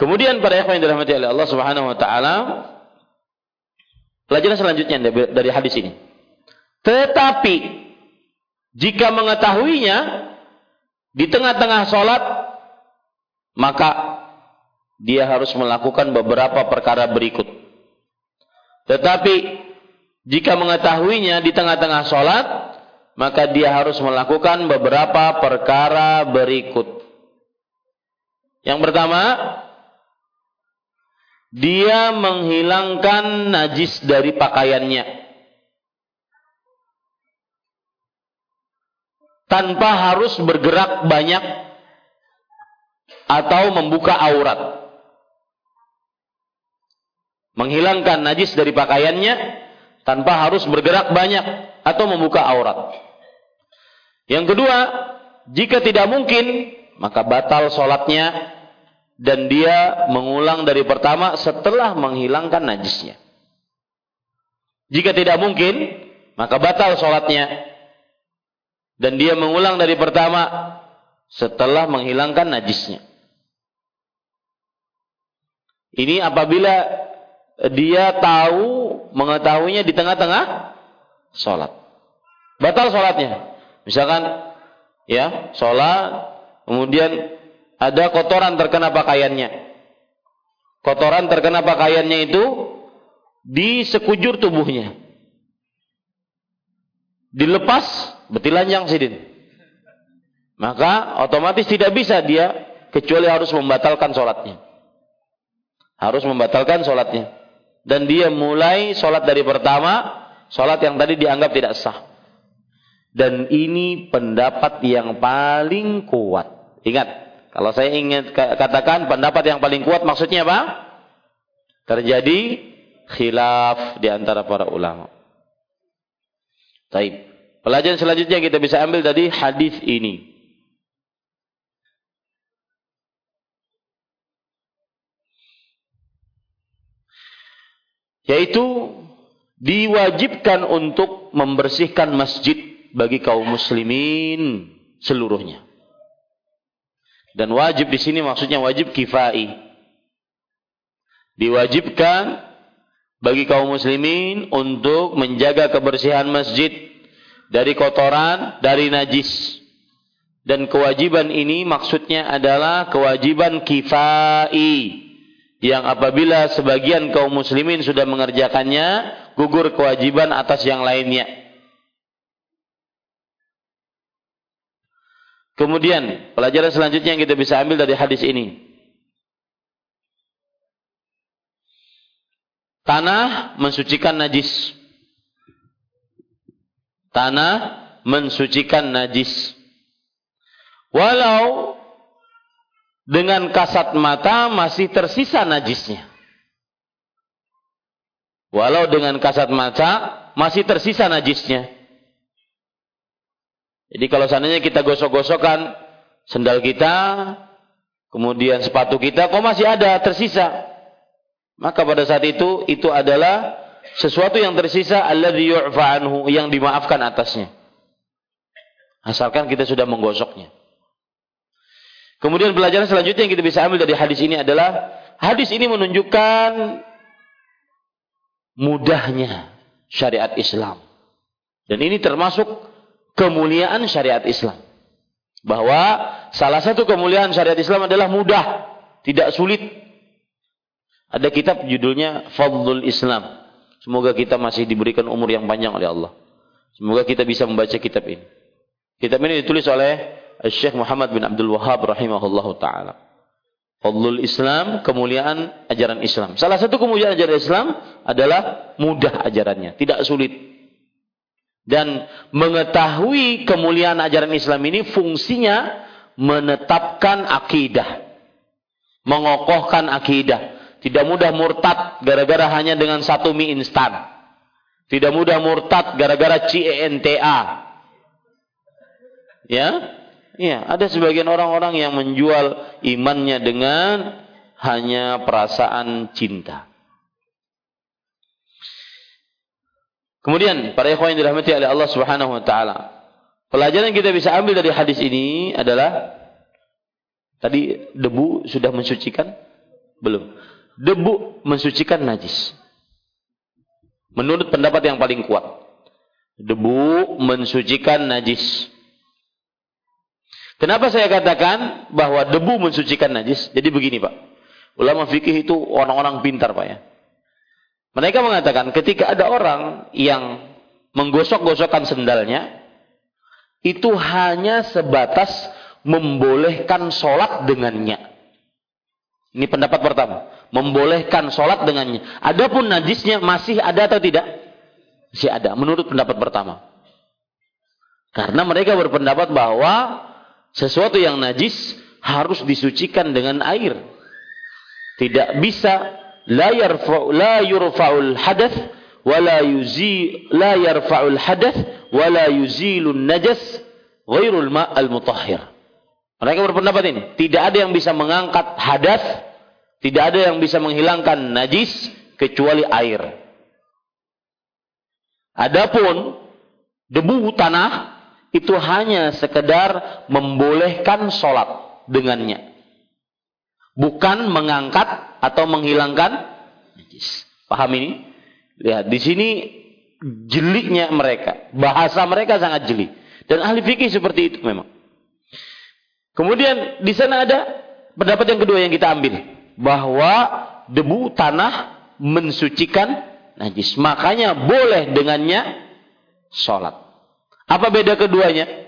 S1: Kemudian pada ikhwan yang dirahmati oleh Allah Subhanahu wa taala, Pelajaran selanjutnya dari hadis ini. Tetapi jika mengetahuinya di tengah-tengah sholat, maka dia harus melakukan beberapa perkara berikut. Tetapi jika mengetahuinya di tengah-tengah sholat, maka dia harus melakukan beberapa perkara berikut. Yang pertama, dia menghilangkan najis dari pakaiannya. Tanpa harus bergerak banyak atau membuka aurat. Menghilangkan najis dari pakaiannya tanpa harus bergerak banyak atau membuka aurat. Yang kedua, jika tidak mungkin, maka batal sholatnya dan dia mengulang dari pertama setelah menghilangkan najisnya. Jika tidak mungkin, maka batal sholatnya. Dan dia mengulang dari pertama setelah menghilangkan najisnya. Ini apabila dia tahu mengetahuinya di tengah-tengah sholat. Batal sholatnya. Misalkan ya sholat, kemudian ada kotoran terkena pakaiannya. Kotoran terkena pakaiannya itu di sekujur tubuhnya. Dilepas, betilanjang sidin. Maka otomatis tidak bisa dia kecuali harus membatalkan sholatnya. Harus membatalkan sholatnya. Dan dia mulai sholat dari pertama, sholat yang tadi dianggap tidak sah. Dan ini pendapat yang paling kuat. Ingat, kalau saya ingin katakan pendapat yang paling kuat maksudnya apa? Terjadi khilaf di antara para ulama. Baik. Pelajaran selanjutnya kita bisa ambil dari hadis ini. Yaitu diwajibkan untuk membersihkan masjid bagi kaum muslimin seluruhnya. Dan wajib di sini maksudnya wajib kifai. Diwajibkan bagi kaum muslimin untuk menjaga kebersihan masjid dari kotoran, dari najis. Dan kewajiban ini maksudnya adalah kewajiban kifai. Yang apabila sebagian kaum muslimin sudah mengerjakannya, gugur kewajiban atas yang lainnya. Kemudian pelajaran selanjutnya yang kita bisa ambil dari hadis ini. Tanah mensucikan najis. Tanah mensucikan najis. Walau dengan kasat mata masih tersisa najisnya. Walau dengan kasat mata masih tersisa najisnya. Jadi kalau seandainya kita gosok-gosokkan sendal kita, kemudian sepatu kita, kok masih ada tersisa? Maka pada saat itu itu adalah sesuatu yang tersisa alladzi yu'fa yang dimaafkan atasnya. Asalkan kita sudah menggosoknya. Kemudian pelajaran selanjutnya yang kita bisa ambil dari hadis ini adalah hadis ini menunjukkan mudahnya syariat Islam. Dan ini termasuk kemuliaan syariat Islam. Bahwa salah satu kemuliaan syariat Islam adalah mudah, tidak sulit. Ada kitab judulnya Fadlul Islam. Semoga kita masih diberikan umur yang panjang oleh Allah. Semoga kita bisa membaca kitab ini. Kitab ini ditulis oleh Syekh Muhammad bin Abdul Wahab rahimahullahu taala. Fadlul Islam, kemuliaan ajaran Islam. Salah satu kemuliaan ajaran Islam adalah mudah ajarannya, tidak sulit. Dan mengetahui kemuliaan ajaran Islam ini fungsinya menetapkan akidah. Mengokohkan akidah. Tidak mudah murtad gara-gara hanya dengan satu mie instan. Tidak mudah murtad gara-gara CENTA. Ya, ya, ada sebagian orang-orang yang menjual imannya dengan hanya perasaan cinta. Kemudian para ikhwan yang dirahmati oleh Allah Subhanahu wa taala. Pelajaran yang kita bisa ambil dari hadis ini adalah tadi debu sudah mensucikan? Belum. Debu mensucikan najis. Menurut pendapat yang paling kuat. Debu mensucikan najis. Kenapa saya katakan bahwa debu mensucikan najis? Jadi begini Pak. Ulama fikih itu orang-orang pintar Pak ya. Mereka mengatakan ketika ada orang yang menggosok-gosokkan sendalnya, itu hanya sebatas membolehkan sholat dengannya. Ini pendapat pertama. Membolehkan sholat dengannya. Adapun najisnya masih ada atau tidak? Masih ada. Menurut pendapat pertama. Karena mereka berpendapat bahwa sesuatu yang najis harus disucikan dengan air. Tidak bisa la yarfa'u la yurfa'ul hadath wa la yuzi la yarfa'ul hadath wa la yuzilun najas ghairul ma'al mutahhir. Mereka berpendapat ini, tidak ada yang bisa mengangkat hadas, tidak ada yang bisa menghilangkan najis kecuali air. Adapun debu tanah itu hanya sekedar membolehkan sholat dengannya. Bukan mengangkat atau menghilangkan najis. Paham ini? Lihat, di sini jeliknya mereka. Bahasa mereka sangat jeli. Dan ahli fikih seperti itu memang. Kemudian di sana ada pendapat yang kedua yang kita ambil. Bahwa debu tanah mensucikan najis. Makanya boleh dengannya sholat. Apa beda keduanya?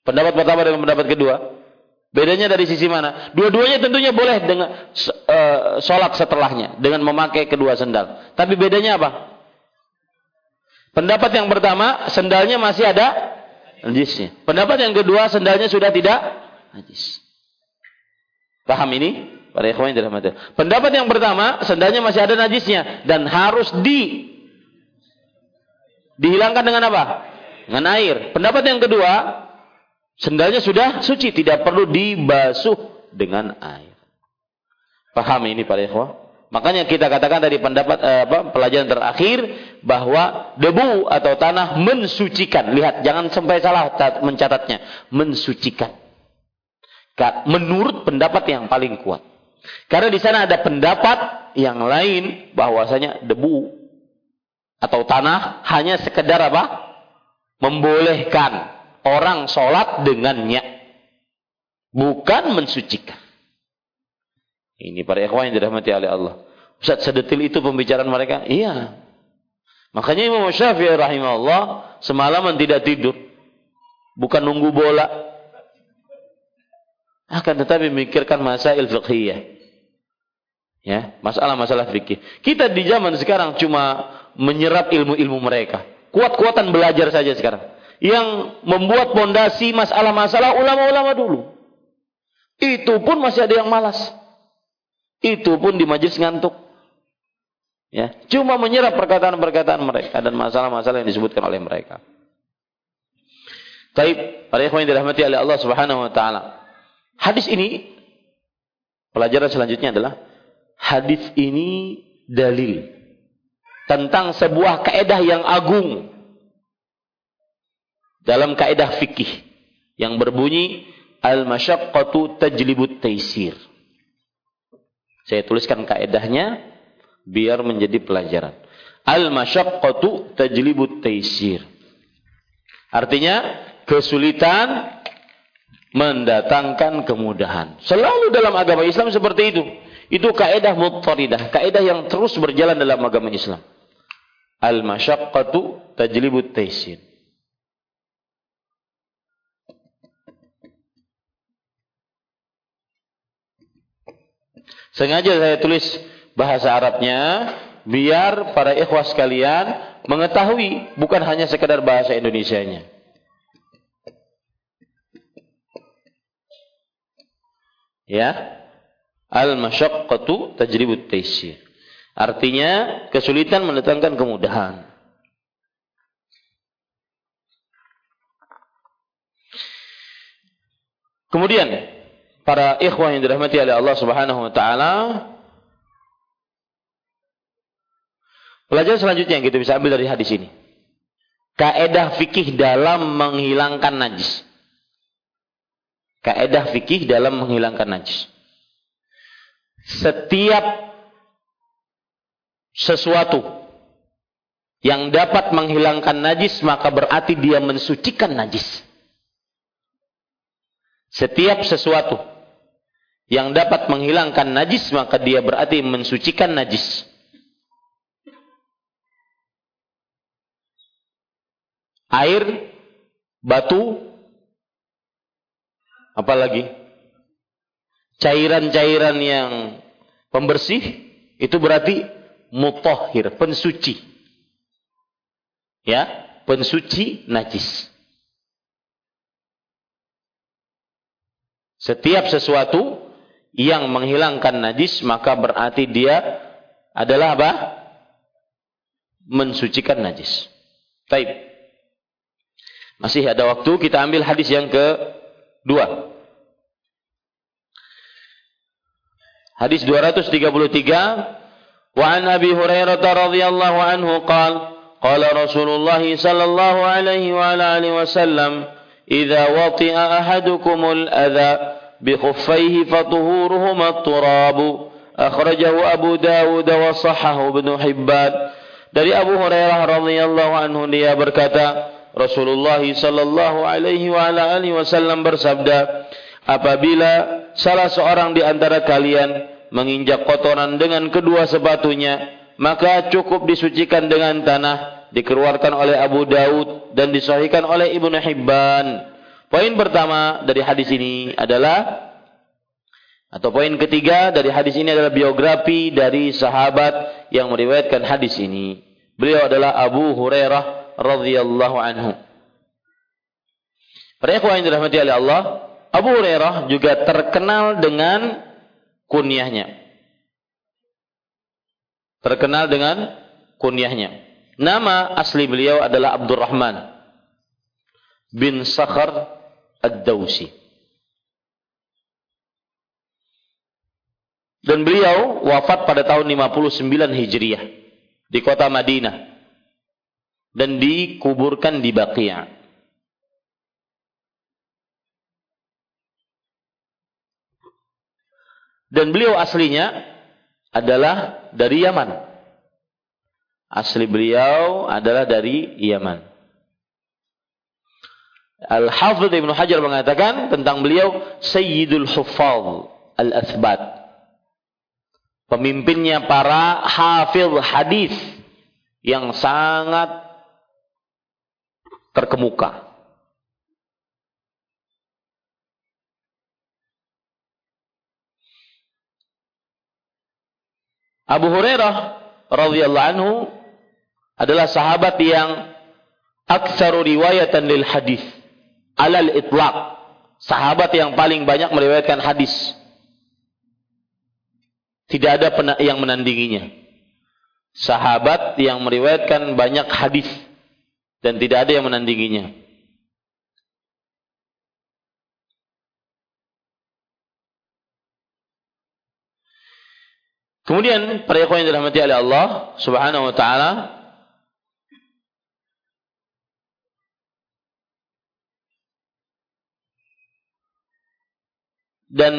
S1: Pendapat pertama dengan pendapat kedua. Bedanya dari sisi mana? Dua-duanya tentunya boleh dengan uh, sholat setelahnya dengan memakai kedua sendal. Tapi bedanya apa? Pendapat yang pertama, sendalnya masih ada najisnya. Pendapat yang kedua, sendalnya sudah tidak najis. Paham ini? Para Pendapat yang pertama, sendalnya masih ada najisnya dan harus di Dihilangkan dengan apa? Dengan air. Pendapat yang kedua, sendalnya sudah suci, tidak perlu dibasuh dengan air. Paham ini para ikhwah? Makanya kita katakan dari pendapat eh, apa, pelajaran terakhir bahwa debu atau tanah mensucikan. Lihat, jangan sampai salah mencatatnya. Mensucikan. Menurut pendapat yang paling kuat. Karena di sana ada pendapat yang lain bahwasanya debu atau tanah hanya sekedar apa? Membolehkan orang sholat dengannya. Bukan mensucikan. Ini para ikhwan yang dirahmati oleh Allah. Ustaz sedetil itu pembicaraan mereka? Iya. Makanya Imam Syafi'i rahimahullah semalaman tidak tidur. Bukan nunggu bola. Akan tetapi memikirkan masail fiqhiyah. Ya, masalah-masalah fikih. Kita di zaman sekarang cuma menyerap ilmu-ilmu mereka. Kuat-kuatan belajar saja sekarang. Yang membuat pondasi masalah-masalah ulama-ulama dulu. Itu pun masih ada yang malas. Itu pun di majlis ngantuk. Ya, cuma menyerap perkataan-perkataan mereka dan masalah-masalah yang disebutkan oleh mereka. Taib, para ikhwan yang dirahmati oleh Allah Subhanahu wa taala. Hadis ini pelajaran selanjutnya adalah hadis ini dalil tentang sebuah kaedah yang agung dalam kaedah fikih yang berbunyi al-masyaqqatu tajlibut taisir. Saya tuliskan kaedahnya biar menjadi pelajaran. Al-masyaqqatu tajlibut taisir. Artinya kesulitan mendatangkan kemudahan. Selalu dalam agama Islam seperti itu. Itu kaedah muttaridah, kaedah yang terus berjalan dalam agama Islam. Al-masyaqqatu tajlibut taisir. Sengaja saya tulis bahasa Arabnya biar para ikhwas sekalian mengetahui bukan hanya sekedar bahasa Indonesianya. Ya. Al-masyaqqatu tajribut taisir. Artinya kesulitan mendatangkan kemudahan. Kemudian para ikhwah yang dirahmati oleh Allah Subhanahu wa taala Pelajaran selanjutnya yang kita bisa ambil dari hadis ini. Kaedah fikih dalam menghilangkan najis. Kaedah fikih dalam menghilangkan najis. Setiap sesuatu yang dapat menghilangkan najis maka berarti dia mensucikan najis. Setiap sesuatu yang dapat menghilangkan najis maka dia berarti mensucikan najis. Air, batu, apalagi cairan-cairan yang pembersih itu berarti mutahhir, pensuci. Ya, pensuci najis. Setiap sesuatu yang menghilangkan najis maka berarti dia adalah apa? Mensucikan najis. Baik. Masih ada waktu kita ambil hadis yang kedua. Hadis 233 Wa an Abi Hurairah radhiyallahu anhu qala qala Rasulullah sallallahu alaihi wa ala alihi wasallam idza wati'a ahadukumul adha fatuhuruhuma at-turab akhrajahu Abu Dawud wa sahhahu Ibnu Hibban. Dari Abu Hurairah radhiyallahu anhu dia berkata Rasulullah sallallahu alaihi wa ala alihi wasallam bersabda, apabila salah seorang di antara kalian menginjak kotoran dengan kedua sepatunya, maka cukup disucikan dengan tanah, dikeluarkan oleh Abu Daud dan disahihkan oleh Ibnu Hibban. Poin pertama dari hadis ini adalah atau poin ketiga dari hadis ini adalah biografi dari sahabat yang meriwayatkan hadis ini. Beliau adalah Abu Hurairah radhiyallahu anhu. Para ikhwan yang dirahmati oleh Allah, Abu Hurairah juga terkenal dengan kunyahnya. Terkenal dengan kunyahnya. Nama asli beliau adalah Abdurrahman bin Sakhar Ad-Dawsi. Dan beliau wafat pada tahun 59 Hijriah di kota Madinah dan dikuburkan di Baqiyah. Dan beliau aslinya adalah dari Yaman. Asli beliau adalah dari Yaman. Al-Hafidh Ibn Hajar mengatakan tentang beliau Sayyidul Huffaz Al-Athbat. Pemimpinnya para hafidh hadis yang sangat terkemuka. Abu Hurairah radhiyallahu anhu adalah sahabat yang aktsaru riwayatan lil hadis alal itlaq. Sahabat yang paling banyak meriwayatkan hadis. Tidak ada yang menandinginya. Sahabat yang meriwayatkan banyak hadis dan tidak ada yang menandinginya. Kemudian para ikhwan yang dirahmati oleh Allah Subhanahu wa taala dan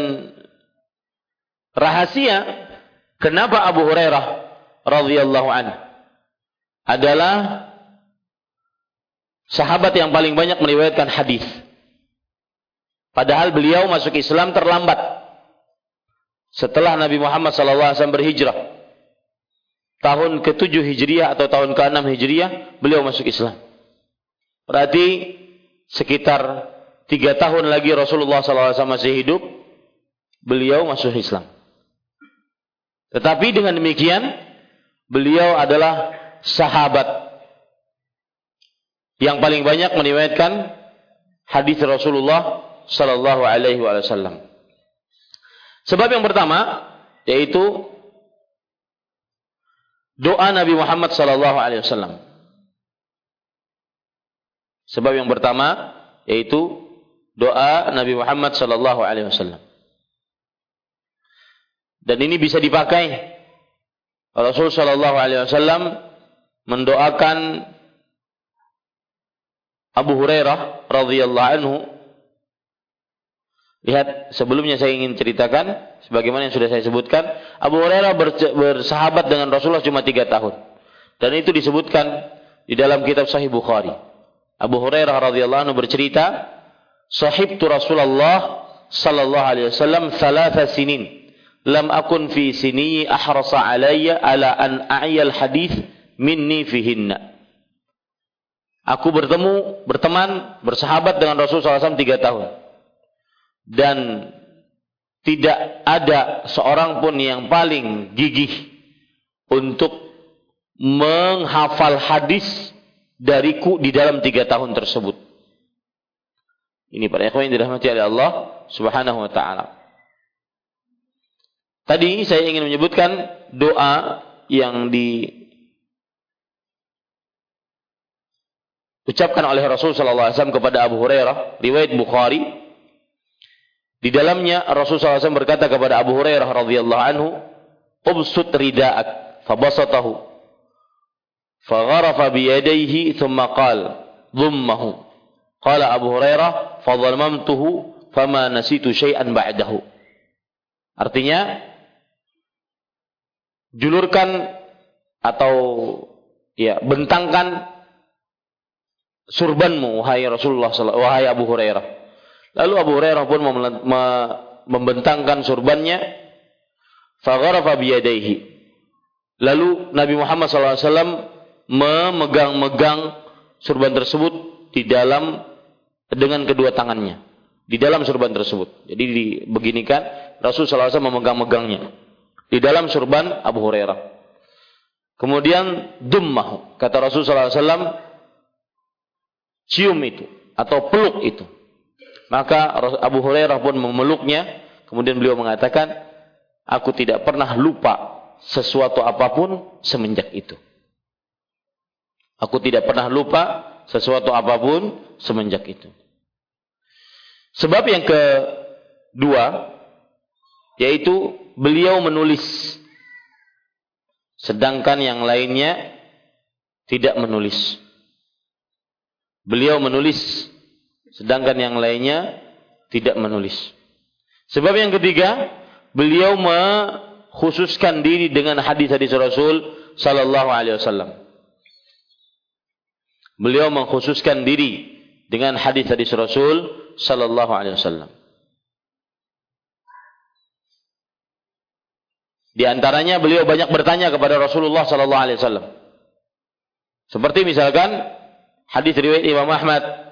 S1: rahasia kenapa Abu Hurairah radhiyallahu anhu adalah sahabat yang paling banyak meriwayatkan hadis. Padahal beliau masuk Islam terlambat. Setelah Nabi Muhammad SAW berhijrah. Tahun ke-7 Hijriah atau tahun ke-6 Hijriah, beliau masuk Islam. Berarti sekitar tiga tahun lagi Rasulullah SAW masih hidup, beliau masuk Islam. Tetapi dengan demikian, beliau adalah sahabat yang paling banyak meriwayatkan hadis Rasulullah sallallahu alaihi wasallam. Sebab yang pertama yaitu doa Nabi Muhammad sallallahu alaihi wasallam. Sebab yang pertama yaitu doa Nabi Muhammad sallallahu alaihi wasallam. Dan ini bisa dipakai Rasul sallallahu alaihi wasallam mendoakan Abu Hurairah radhiyallahu anhu Lihat sebelumnya saya ingin ceritakan sebagaimana yang sudah saya sebutkan Abu Hurairah bersahabat dengan Rasulullah cuma tiga tahun dan itu disebutkan di dalam kitab Sahih Bukhari. Abu Hurairah radhiyallahu anhu bercerita, "Sahibtu Rasulullah sallallahu alaihi wasallam thalatha sinin. Lam akun fi sini ahrasa alayya ala an a'yal hadith minni fihinna." Aku bertemu, berteman, bersahabat dengan Rasulullah SAW tiga tahun. Dan tidak ada seorang pun yang paling gigih untuk menghafal hadis dariku di dalam tiga tahun tersebut. Ini para ikhwan yang dirahmati oleh Allah Subhanahu wa taala. Tadi saya ingin menyebutkan doa yang di ucapkan oleh Rasul sallallahu alaihi wasallam kepada Abu Hurairah, riwayat Bukhari. Di dalamnya Rasul sallallahu alaihi wasallam berkata kepada Abu Hurairah radhiyallahu anhu, "Ubsut rida'ak." Fabasatahu. Fagharafa biyadayhi thumma qala, "Dhummahu." Qala Abu Hurairah, "Fadhammamtuhu fama nasitu syai'an ba'dahu." Artinya julurkan atau ya bentangkan surbanmu wahai Rasulullah wahai Abu Hurairah. Lalu Abu Hurairah pun membentangkan surbannya fagharafa biyadaihi. Lalu Nabi Muhammad SAW memegang-megang surban tersebut di dalam dengan kedua tangannya di dalam surban tersebut. Jadi dibeginikan Rasul SAW memegang-megangnya di dalam surban Abu Hurairah. Kemudian dummah kata Rasul SAW cium itu atau peluk itu. Maka Abu Hurairah pun memeluknya. Kemudian beliau mengatakan, aku tidak pernah lupa sesuatu apa pun semenjak itu. Aku tidak pernah lupa sesuatu apa pun semenjak itu. Sebab yang kedua, yaitu beliau menulis. Sedangkan yang lainnya tidak menulis. Beliau menulis, sedangkan yang lainnya tidak menulis. Sebab yang ketiga, beliau mengkhususkan diri dengan hadis-hadis Rasul sallallahu alaihi wasallam. Beliau mengkhususkan diri dengan hadis-hadis Rasul sallallahu alaihi wasallam. Di antaranya beliau banyak bertanya kepada Rasulullah sallallahu alaihi wasallam. Seperti misalkan hadis riwayat Imam Ahmad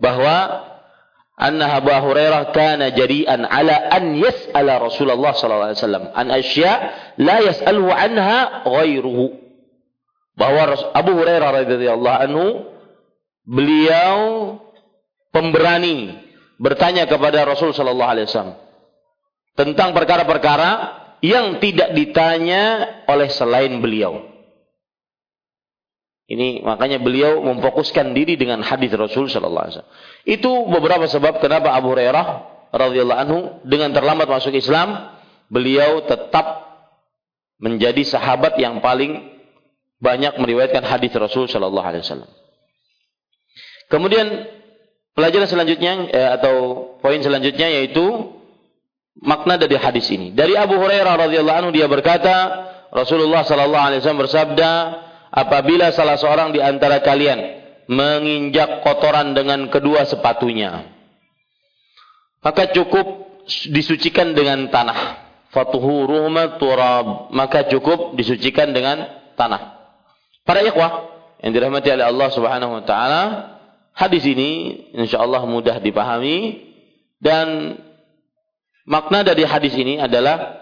S1: bahwa anna Abu Hurairah kana jari'an ala an yas'ala Rasulullah sallallahu alaihi wasallam an asya la yas'aluhu anha ghairuhu bahwa Abu Hurairah radhiyallahu anhu beliau pemberani bertanya kepada Rasul sallallahu alaihi wasallam tentang perkara-perkara yang tidak ditanya oleh selain beliau. Ini makanya beliau memfokuskan diri dengan hadis Rasul sallallahu alaihi wasallam. Itu beberapa sebab kenapa Abu Hurairah radhiyallahu anhu dengan terlambat masuk Islam, beliau tetap menjadi sahabat yang paling banyak meriwayatkan hadis Rasul sallallahu alaihi wasallam. Kemudian pelajaran selanjutnya eh, atau poin selanjutnya yaitu makna dari hadis ini. Dari Abu Hurairah radhiyallahu anhu dia berkata, Rasulullah sallallahu alaihi wasallam bersabda, apabila salah seorang di antara kalian menginjak kotoran dengan kedua sepatunya maka cukup disucikan dengan tanah. Fatuhuruhuma turab. Maka cukup disucikan dengan tanah. Para ikhwah yang dirahmati oleh Allah Subhanahu wa taala hadis ini insyaallah mudah dipahami dan makna dari hadis ini adalah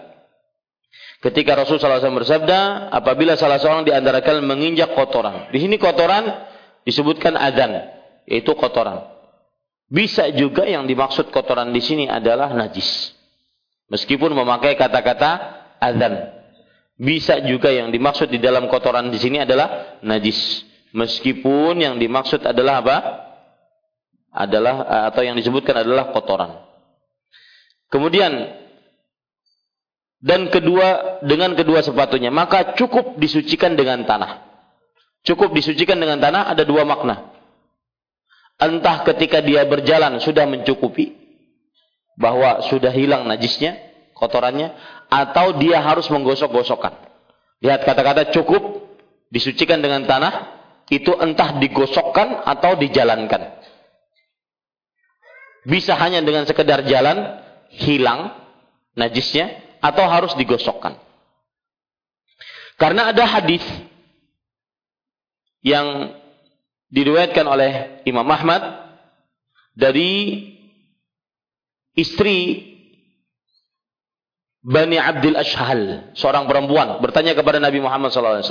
S1: Ketika Rasulullah SAW bersabda, apabila salah seorang di antara kalian menginjak kotoran. Di sini kotoran disebutkan adzan, yaitu kotoran. Bisa juga yang dimaksud kotoran di sini adalah najis. Meskipun memakai kata-kata adzan. Bisa juga yang dimaksud di dalam kotoran di sini adalah najis. Meskipun yang dimaksud adalah apa? Adalah atau yang disebutkan adalah kotoran. Kemudian dan kedua dengan kedua sepatunya. Maka cukup disucikan dengan tanah. Cukup disucikan dengan tanah ada dua makna. Entah ketika dia berjalan sudah mencukupi bahwa sudah hilang najisnya kotorannya atau dia harus menggosok-gosokkan. Lihat kata-kata cukup disucikan dengan tanah itu entah digosokkan atau dijalankan. Bisa hanya dengan sekedar jalan hilang najisnya atau harus digosokkan. Karena ada hadis yang diriwayatkan oleh Imam Ahmad dari istri Bani Abdul Ashhal, seorang perempuan bertanya kepada Nabi Muhammad SAW.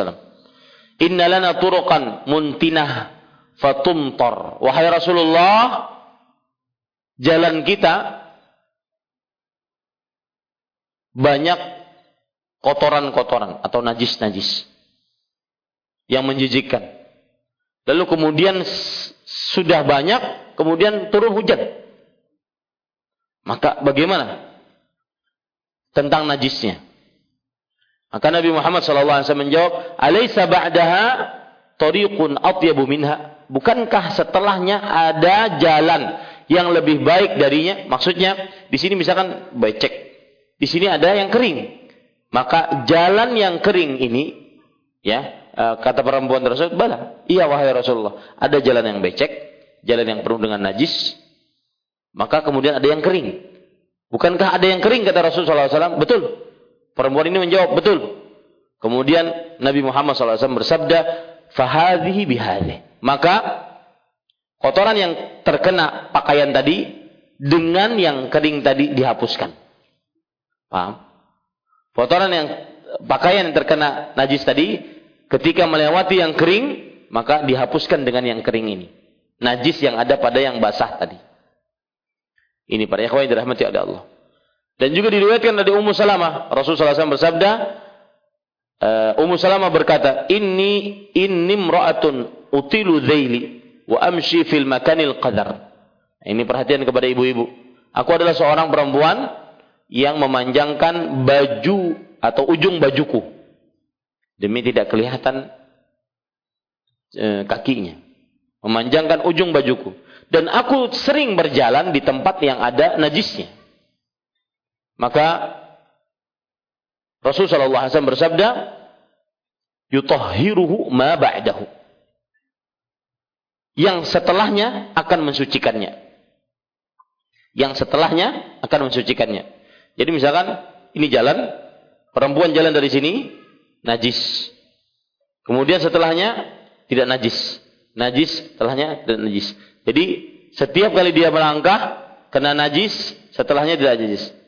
S1: Inna lana turuqan muntinah fatumtar. Wahai Rasulullah, jalan kita banyak kotoran-kotoran atau najis-najis yang menjijikkan. Lalu kemudian sudah banyak, kemudian turun hujan. Maka bagaimana tentang najisnya? Maka Nabi Muhammad SAW menjawab, "Alaysa ba'daha tariqun atyabu minha?" Bukankah setelahnya ada jalan yang lebih baik darinya? Maksudnya di sini misalkan becek. Di sini ada yang kering. Maka jalan yang kering ini ya Eh, kata perempuan tersebut, "Bala, iya wahai Rasulullah, ada jalan yang becek, jalan yang penuh dengan najis, maka kemudian ada yang kering. Bukankah ada yang kering kata Rasulullah SAW? Betul. Perempuan ini menjawab, betul. Kemudian Nabi Muhammad SAW bersabda, "Fahadhihi bihadhi." Maka kotoran yang terkena pakaian tadi dengan yang kering tadi dihapuskan. Paham? Kotoran yang pakaian yang terkena najis tadi ketika melewati yang kering, maka dihapuskan dengan yang kering ini. Najis yang ada pada yang basah tadi. Ini para ikhwan yang dirahmati oleh Allah. Dan juga diriwayatkan dari Ummu Salamah, Rasulullah SAW bersabda, uh, Ummu Salamah berkata, "Inni inni imra'atun utilu dzaili wa amshi fil makanil qadar." Ini perhatian kepada ibu-ibu. Aku adalah seorang perempuan yang memanjangkan baju atau ujung bajuku demi tidak kelihatan e, kakinya. Memanjangkan ujung bajuku. Dan aku sering berjalan di tempat yang ada najisnya. Maka Rasulullah SAW bersabda, yutahhiruhu ma ba'dahu. Yang setelahnya akan mensucikannya. Yang setelahnya akan mensucikannya. Jadi misalkan ini jalan, perempuan jalan dari sini, najis. Kemudian setelahnya tidak najis. Najis setelahnya tidak najis. Jadi setiap kali dia melangkah kena najis, setelahnya tidak najis.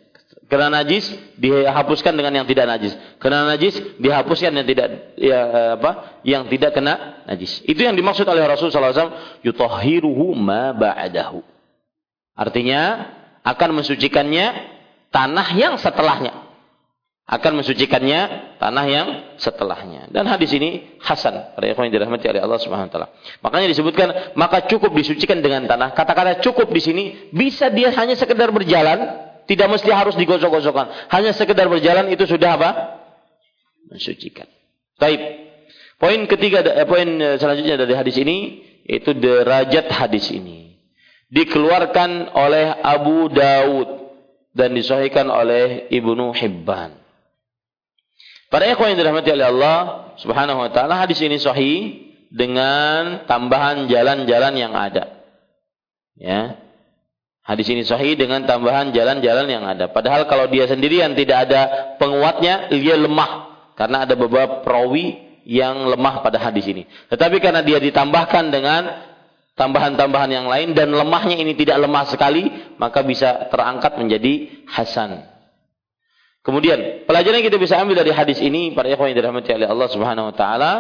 S1: Kena najis dihapuskan dengan yang tidak najis. Kena najis dihapuskan yang tidak ya apa? Yang tidak kena najis. Itu yang dimaksud oleh Rasul wasallam yutahhiruhu ma ba'dahu. Artinya akan mensucikannya tanah yang setelahnya akan mensucikannya tanah yang setelahnya. Dan hadis ini hasan para yang dirahmati oleh Allah Subhanahu wa taala. Makanya disebutkan maka cukup disucikan dengan tanah. Kata-kata cukup di sini bisa dia hanya sekedar berjalan, tidak mesti harus digosok-gosokkan. Hanya sekedar berjalan itu sudah apa? Mensucikan. Baik. Poin ketiga eh, poin eh, selanjutnya dari hadis ini yaitu derajat hadis ini. Dikeluarkan oleh Abu Daud dan disahihkan oleh Ibnu Hibban. Para ikhwan yang dirahmati oleh Allah Subhanahu wa taala, hadis ini sahih dengan tambahan jalan-jalan yang ada. Ya. Hadis ini sahih dengan tambahan jalan-jalan yang ada. Padahal kalau dia sendirian tidak ada penguatnya, dia lemah karena ada beberapa perawi yang lemah pada hadis ini. Tetapi karena dia ditambahkan dengan tambahan-tambahan yang lain dan lemahnya ini tidak lemah sekali, maka bisa terangkat menjadi hasan. Kemudian, pelajaran yang kita bisa ambil dari hadis ini para ikhwan yang dirahmati oleh Allah Subhanahu wa taala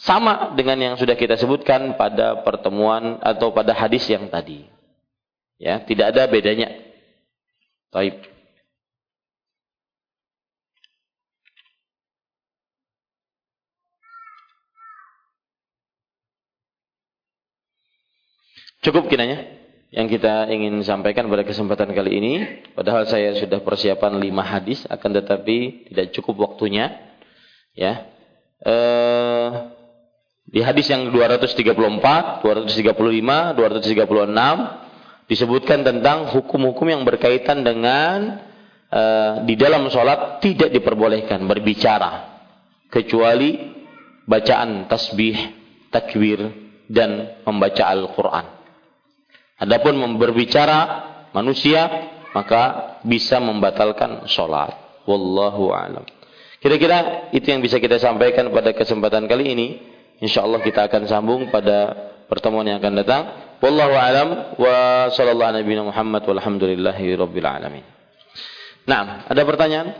S1: sama dengan yang sudah kita sebutkan pada pertemuan atau pada hadis yang tadi. Ya, tidak ada bedanya. Baik. Cukup kiranya yang kita ingin sampaikan pada kesempatan kali ini. Padahal saya sudah persiapan lima hadis, akan tetapi tidak cukup waktunya. Ya, eh, di hadis yang 234, 235, 236 disebutkan tentang hukum-hukum yang berkaitan dengan eh, di dalam sholat tidak diperbolehkan berbicara kecuali bacaan tasbih, takbir dan membaca Al-Quran. Adapun berbicara manusia maka bisa membatalkan sholat. Wallahu a'lam. Kira-kira itu yang bisa kita sampaikan pada kesempatan kali ini. Insya Allah kita akan sambung pada pertemuan yang akan datang. Wallahu a'lam wa sallallahu nabi Muhammad walhamdulillahi rabbil alamin. Nah, ada pertanyaan?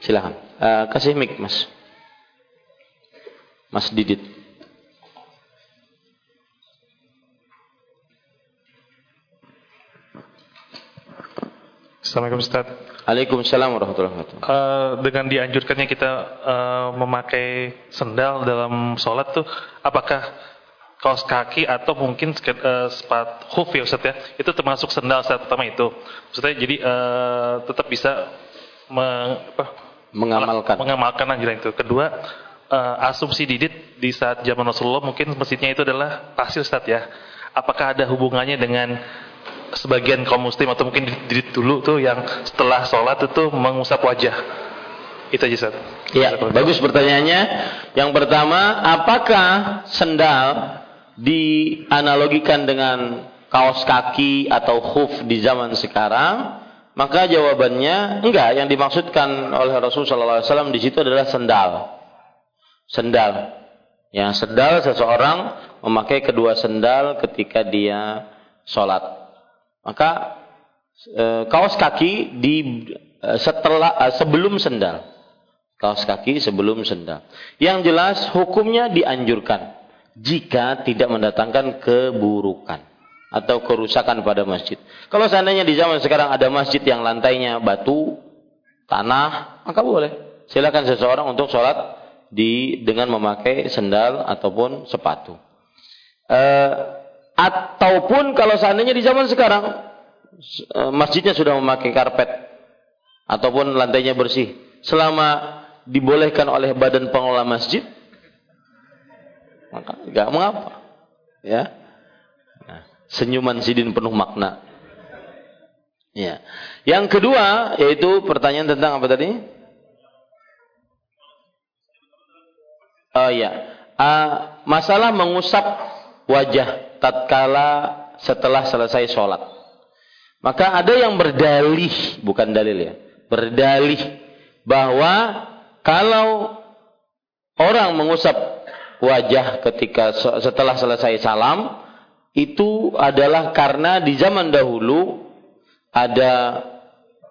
S1: Silakan. Uh, kasih mic, Mas. Mas Didit.
S2: Assalamualaikum Ustaz.
S1: Waalaikumsalam warahmatullahi wabarakatuh.
S2: Uh, dengan dianjurkannya kita uh, memakai sendal dalam sholat tuh, apakah kaos kaki atau mungkin uh, sepat hoof ya Ustaz ya, itu termasuk sendal saat pertama itu. Maksudnya jadi uh, tetap bisa me, apa,
S1: mengamalkan
S2: mengamalkan anjuran itu. Kedua, uh, asumsi didit di saat zaman Rasulullah mungkin masjidnya itu adalah pasir Ustaz ya. Apakah ada hubungannya dengan sebagian kaum muslim atau mungkin dulu tuh yang setelah sholat itu mengusap wajah. Itu aja Ustaz.
S1: Ya, bagus pertanyaannya. Yang pertama, apakah sendal dianalogikan dengan kaos kaki atau khuf di zaman sekarang? Maka jawabannya enggak. Yang dimaksudkan oleh Rasulullah SAW di situ adalah sendal. Sendal. Yang sendal seseorang memakai kedua sendal ketika dia sholat. Maka e, kaos kaki di e, setelah e, sebelum sendal. Kaos kaki sebelum sendal. Yang jelas hukumnya dianjurkan jika tidak mendatangkan keburukan atau kerusakan pada masjid. Kalau seandainya di zaman sekarang ada masjid yang lantainya batu, tanah, maka boleh. Silakan seseorang untuk sholat di dengan memakai sendal ataupun sepatu. Uh, Ataupun kalau seandainya di zaman sekarang eh, masjidnya sudah memakai karpet ataupun lantainya bersih, selama dibolehkan oleh badan pengelola masjid, maka nggak mengapa, ya. Nah, senyuman sidin penuh makna. Ya. Yang kedua yaitu pertanyaan tentang apa tadi? Oh ya, uh, masalah mengusap wajah tatkala setelah selesai sholat. Maka ada yang berdalih, bukan dalil ya, berdalih bahwa kalau orang mengusap wajah ketika setelah selesai salam itu adalah karena di zaman dahulu ada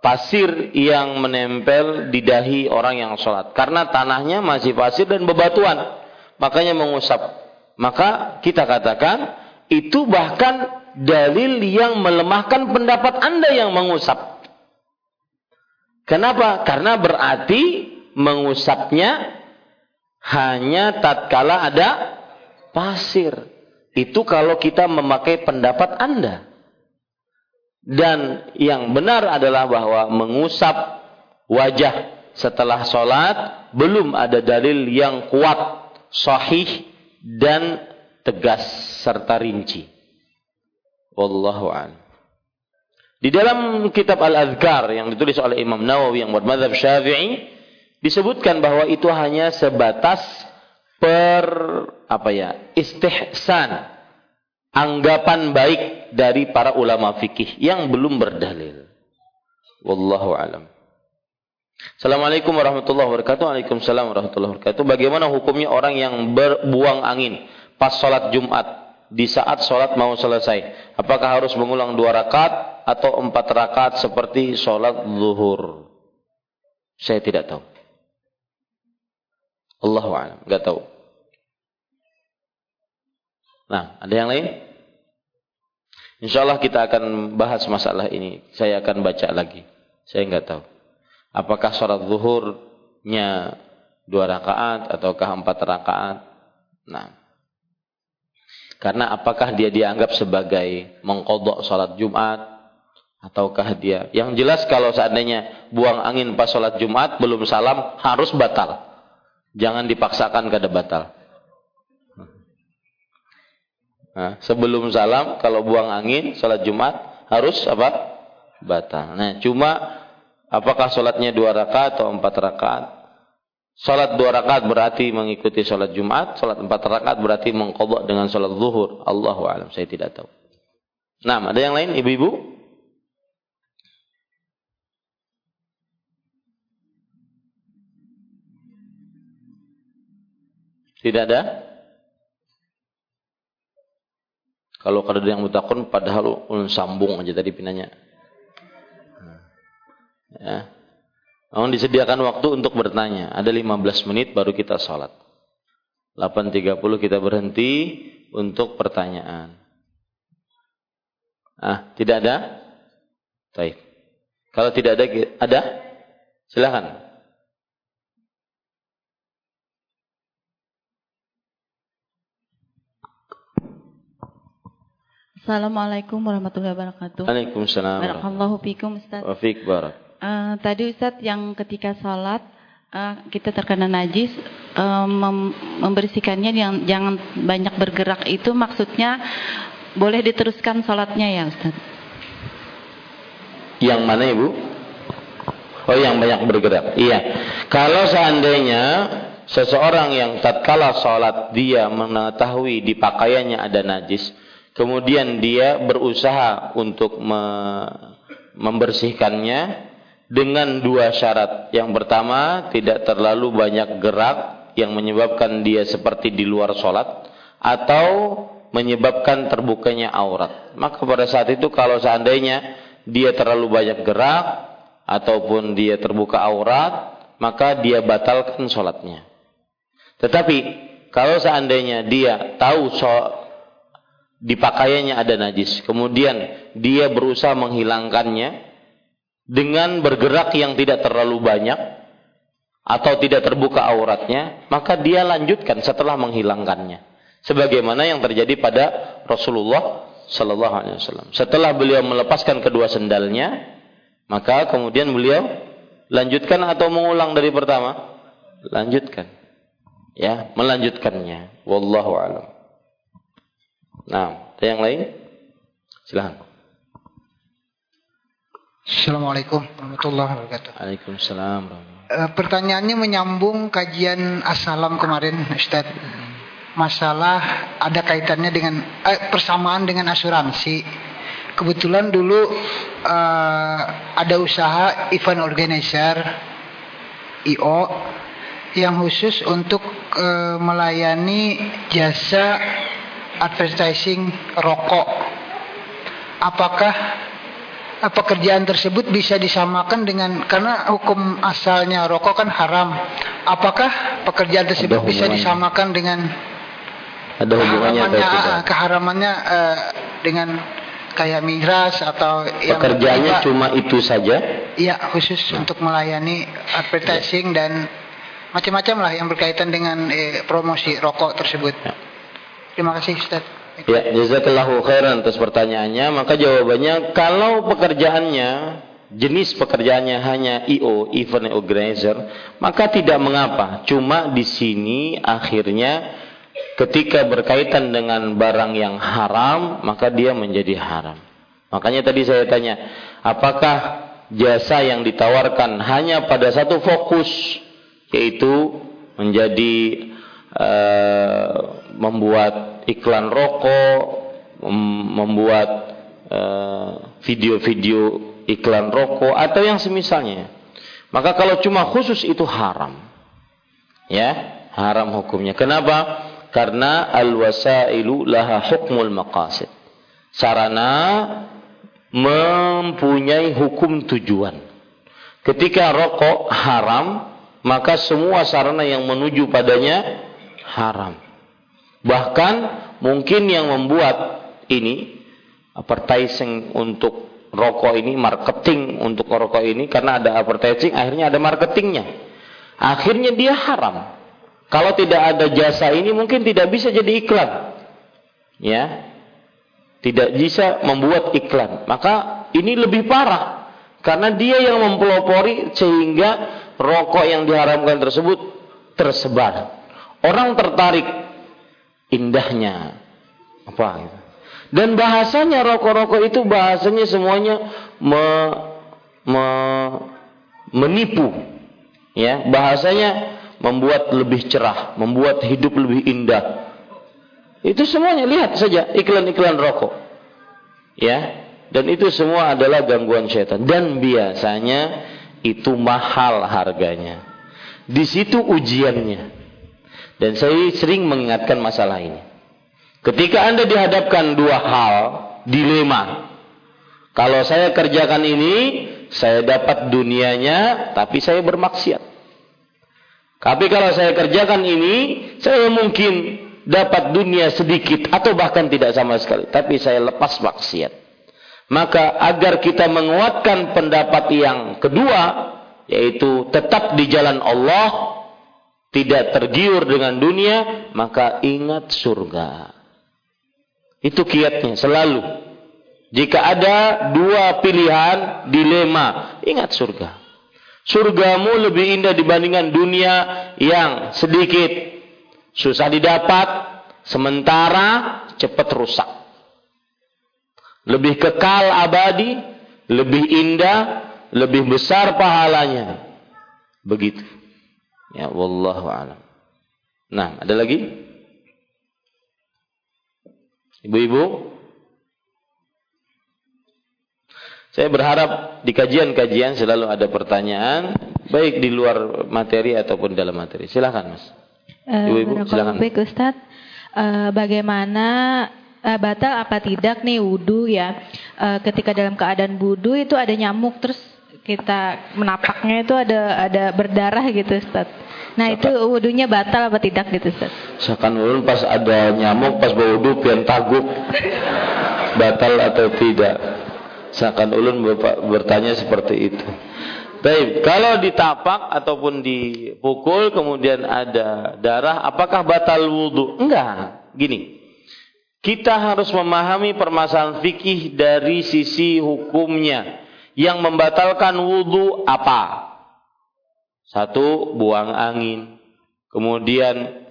S1: pasir yang menempel di dahi orang yang sholat. Karena tanahnya masih pasir dan bebatuan. Makanya mengusap. Maka kita katakan itu bahkan dalil yang melemahkan pendapat Anda yang mengusap. Kenapa? Karena berarti mengusapnya hanya tatkala ada pasir. Itu kalau kita memakai pendapat Anda. Dan yang benar adalah bahwa mengusap wajah setelah sholat belum ada dalil yang kuat, sahih dan tegas serta rinci. Wallahu a'lam. Di dalam kitab Al-Azkar yang ditulis oleh Imam Nawawi yang buat madhab Syafi'i disebutkan bahwa itu hanya sebatas per apa ya istihsan anggapan baik dari para ulama fikih yang belum berdalil. Wallahu alam. Assalamualaikum warahmatullahi wabarakatuh. Waalaikumsalam warahmatullahi wabarakatuh. Bagaimana hukumnya orang yang berbuang angin pas sholat Jumat di saat sholat mau selesai. Apakah harus mengulang dua rakaat atau empat rakaat seperti sholat zuhur? Saya tidak tahu. Allahu a'lam, enggak tahu. Nah, ada yang lain? Insya Allah kita akan bahas masalah ini. Saya akan baca lagi. Saya enggak tahu. Apakah sholat zuhurnya dua rakaat ataukah empat rakaat? Nah, karena apakah dia dianggap sebagai mengkodok sholat Jumat ataukah dia? Yang jelas kalau seandainya buang angin pas sholat Jumat belum salam harus batal. Jangan dipaksakan kada batal. Nah, sebelum salam kalau buang angin sholat Jumat harus apa? Batal. Nah, cuma apakah sholatnya dua rakaat atau empat rakaat? Salat dua rakaat berarti mengikuti salat Jumat, salat empat rakaat berarti mengkodok dengan salat zuhur. Allahu alam, saya tidak tahu. Nah, ada yang lain, ibu-ibu? Tidak ada? Kalau ada yang mutakun padahal ulun sambung aja tadi pinanya. Ya. Namun disediakan waktu untuk bertanya. Ada 15 menit baru kita sholat. 8.30 kita berhenti untuk pertanyaan. Ah, tidak ada? Baik. Kalau tidak ada, ada? Silakan.
S3: Assalamualaikum warahmatullahi wabarakatuh.
S1: Waalaikumsalam.
S3: Barakallahu fikum Ustaz.
S1: Wa fiik barak.
S3: Uh, tadi Ustaz yang ketika salat uh, kita terkena najis uh, mem membersihkannya yang jangan banyak bergerak itu maksudnya boleh diteruskan salatnya ya Ustaz?
S1: Yang mana Ibu? Oh yang banyak bergerak. Iya. Kalau seandainya seseorang yang tatkala salat dia mengetahui di pakaiannya ada najis, kemudian dia berusaha untuk me membersihkannya, dengan dua syarat. Yang pertama, tidak terlalu banyak gerak yang menyebabkan dia seperti di luar sholat atau menyebabkan terbukanya aurat. Maka pada saat itu kalau seandainya dia terlalu banyak gerak ataupun dia terbuka aurat, maka dia batalkan sholatnya. Tetapi kalau seandainya dia tahu so, di pakaiannya ada najis, kemudian dia berusaha menghilangkannya, dengan bergerak yang tidak terlalu banyak atau tidak terbuka auratnya, maka dia lanjutkan setelah menghilangkannya. Sebagaimana yang terjadi pada Rasulullah Sallallahu Alaihi Wasallam. Setelah beliau melepaskan kedua sendalnya, maka kemudian beliau lanjutkan atau mengulang dari pertama, lanjutkan, ya, melanjutkannya. Wallahu a'lam. Nah, yang lain? Silahkan.
S4: Assalamualaikum warahmatullahi wabarakatuh.
S1: Waalaikumsalam.
S4: E, pertanyaannya menyambung kajian asalam kemarin, Ustaz. Masalah ada kaitannya dengan eh, persamaan dengan asuransi. Kebetulan dulu e, ada usaha event organizer IO yang khusus untuk e, melayani jasa advertising rokok. Apakah pekerjaan tersebut bisa disamakan dengan karena hukum asalnya rokok kan haram. Apakah pekerjaan tersebut bisa disamakan dengan
S1: ada hubungannya
S4: keharamannya, keharamannya uh, dengan kayak miras atau
S1: pekerjaannya yang cuma itu saja?
S4: Iya, khusus nah. untuk melayani advertising ya. dan macam-macam lah yang berkaitan dengan eh, promosi rokok tersebut. Ya. Terima kasih Ustaz.
S1: Ya, jazakallahu khairan atas pertanyaannya. Maka jawabannya kalau pekerjaannya jenis pekerjaannya hanya IO, event organizer, maka tidak mengapa. Cuma di sini akhirnya ketika berkaitan dengan barang yang haram, maka dia menjadi haram. Makanya tadi saya tanya, apakah jasa yang ditawarkan hanya pada satu fokus yaitu menjadi uh, membuat iklan rokok, membuat eh, video-video uh, iklan rokok atau yang semisalnya. Maka kalau cuma khusus itu haram. Ya, haram hukumnya. Kenapa? Karena al-wasailu laha hukmul maqasid. Sarana mempunyai hukum tujuan. Ketika rokok haram, maka semua sarana yang menuju padanya haram. Bahkan mungkin yang membuat ini advertising untuk rokok ini, marketing untuk rokok ini karena ada advertising, akhirnya ada marketingnya. Akhirnya dia haram. Kalau tidak ada jasa ini mungkin tidak bisa jadi iklan. Ya. Tidak bisa membuat iklan. Maka ini lebih parah karena dia yang mempelopori sehingga rokok yang diharamkan tersebut tersebar. Orang tertarik indahnya apa gitu. Dan bahasanya rokok-rokok itu bahasanya semuanya me, me, menipu. Ya, bahasanya membuat lebih cerah, membuat hidup lebih indah. Itu semuanya lihat saja iklan-iklan rokok. Ya, dan itu semua adalah gangguan setan dan biasanya itu mahal harganya. Di situ ujiannya. Dan saya sering mengingatkan masalah ini. Ketika Anda dihadapkan dua hal, dilema. Kalau saya kerjakan ini, saya dapat dunianya, tapi saya bermaksiat. Tapi kalau saya kerjakan ini, saya mungkin dapat dunia sedikit atau bahkan tidak sama sekali. Tapi saya lepas maksiat. Maka agar kita menguatkan pendapat yang kedua, yaitu tetap di jalan Allah, tidak tergiur dengan dunia, maka ingat surga. Itu kiatnya selalu. Jika ada dua pilihan dilema, ingat surga. Surgamu lebih indah dibandingkan dunia yang sedikit susah didapat, sementara cepat rusak. Lebih kekal abadi, lebih indah, lebih besar pahalanya. Begitu. Ya, wallahu alam. Nah, ada lagi? Ibu-ibu? Saya berharap di kajian-kajian selalu ada pertanyaan, baik di luar materi ataupun dalam materi. Silakan, Mas.
S5: Eh, Ibu-ibu, uh, silakan. Baik, Ustaz. Uh, bagaimana uh, batal apa tidak nih wudhu ya? Uh, ketika dalam keadaan wudhu itu ada nyamuk terus kita menapaknya itu ada ada berdarah gitu Ustaz. Nah itu wudhunya batal apa tidak gitu Ustaz?
S1: Seakan ulun pas ada nyamuk pas berwudhu pian taguk batal atau tidak. Seakan ulun bertanya seperti itu. Baik, kalau ditapak ataupun dipukul kemudian ada darah, apakah batal wudhu? Enggak. Gini, kita harus memahami permasalahan fikih dari sisi hukumnya yang membatalkan wudhu apa? Satu, buang angin. Kemudian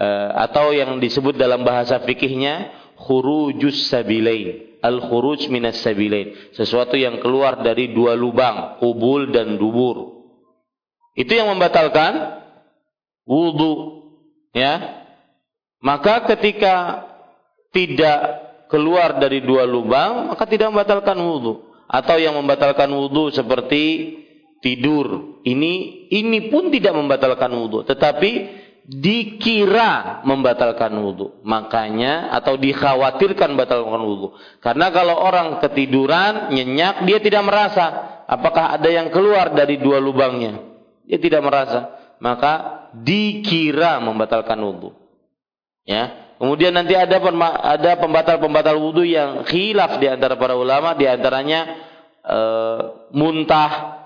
S1: eh, atau yang disebut dalam bahasa fikihnya khurujus sabilain. Al-khuruj minas sabilain. Sesuatu yang keluar dari dua lubang, kubul dan dubur. Itu yang membatalkan wudhu. Ya. Maka ketika tidak keluar dari dua lubang, maka tidak membatalkan wudhu atau yang membatalkan wudhu seperti tidur. Ini ini pun tidak membatalkan wudhu, tetapi dikira membatalkan wudhu. Makanya atau dikhawatirkan membatalkan wudhu. Karena kalau orang ketiduran, nyenyak, dia tidak merasa apakah ada yang keluar dari dua lubangnya. Dia tidak merasa. Maka dikira membatalkan wudhu. Ya, Kemudian nanti ada ada pembatal-pembatal wudhu yang khilaf di antara para ulama, di antaranya e, muntah,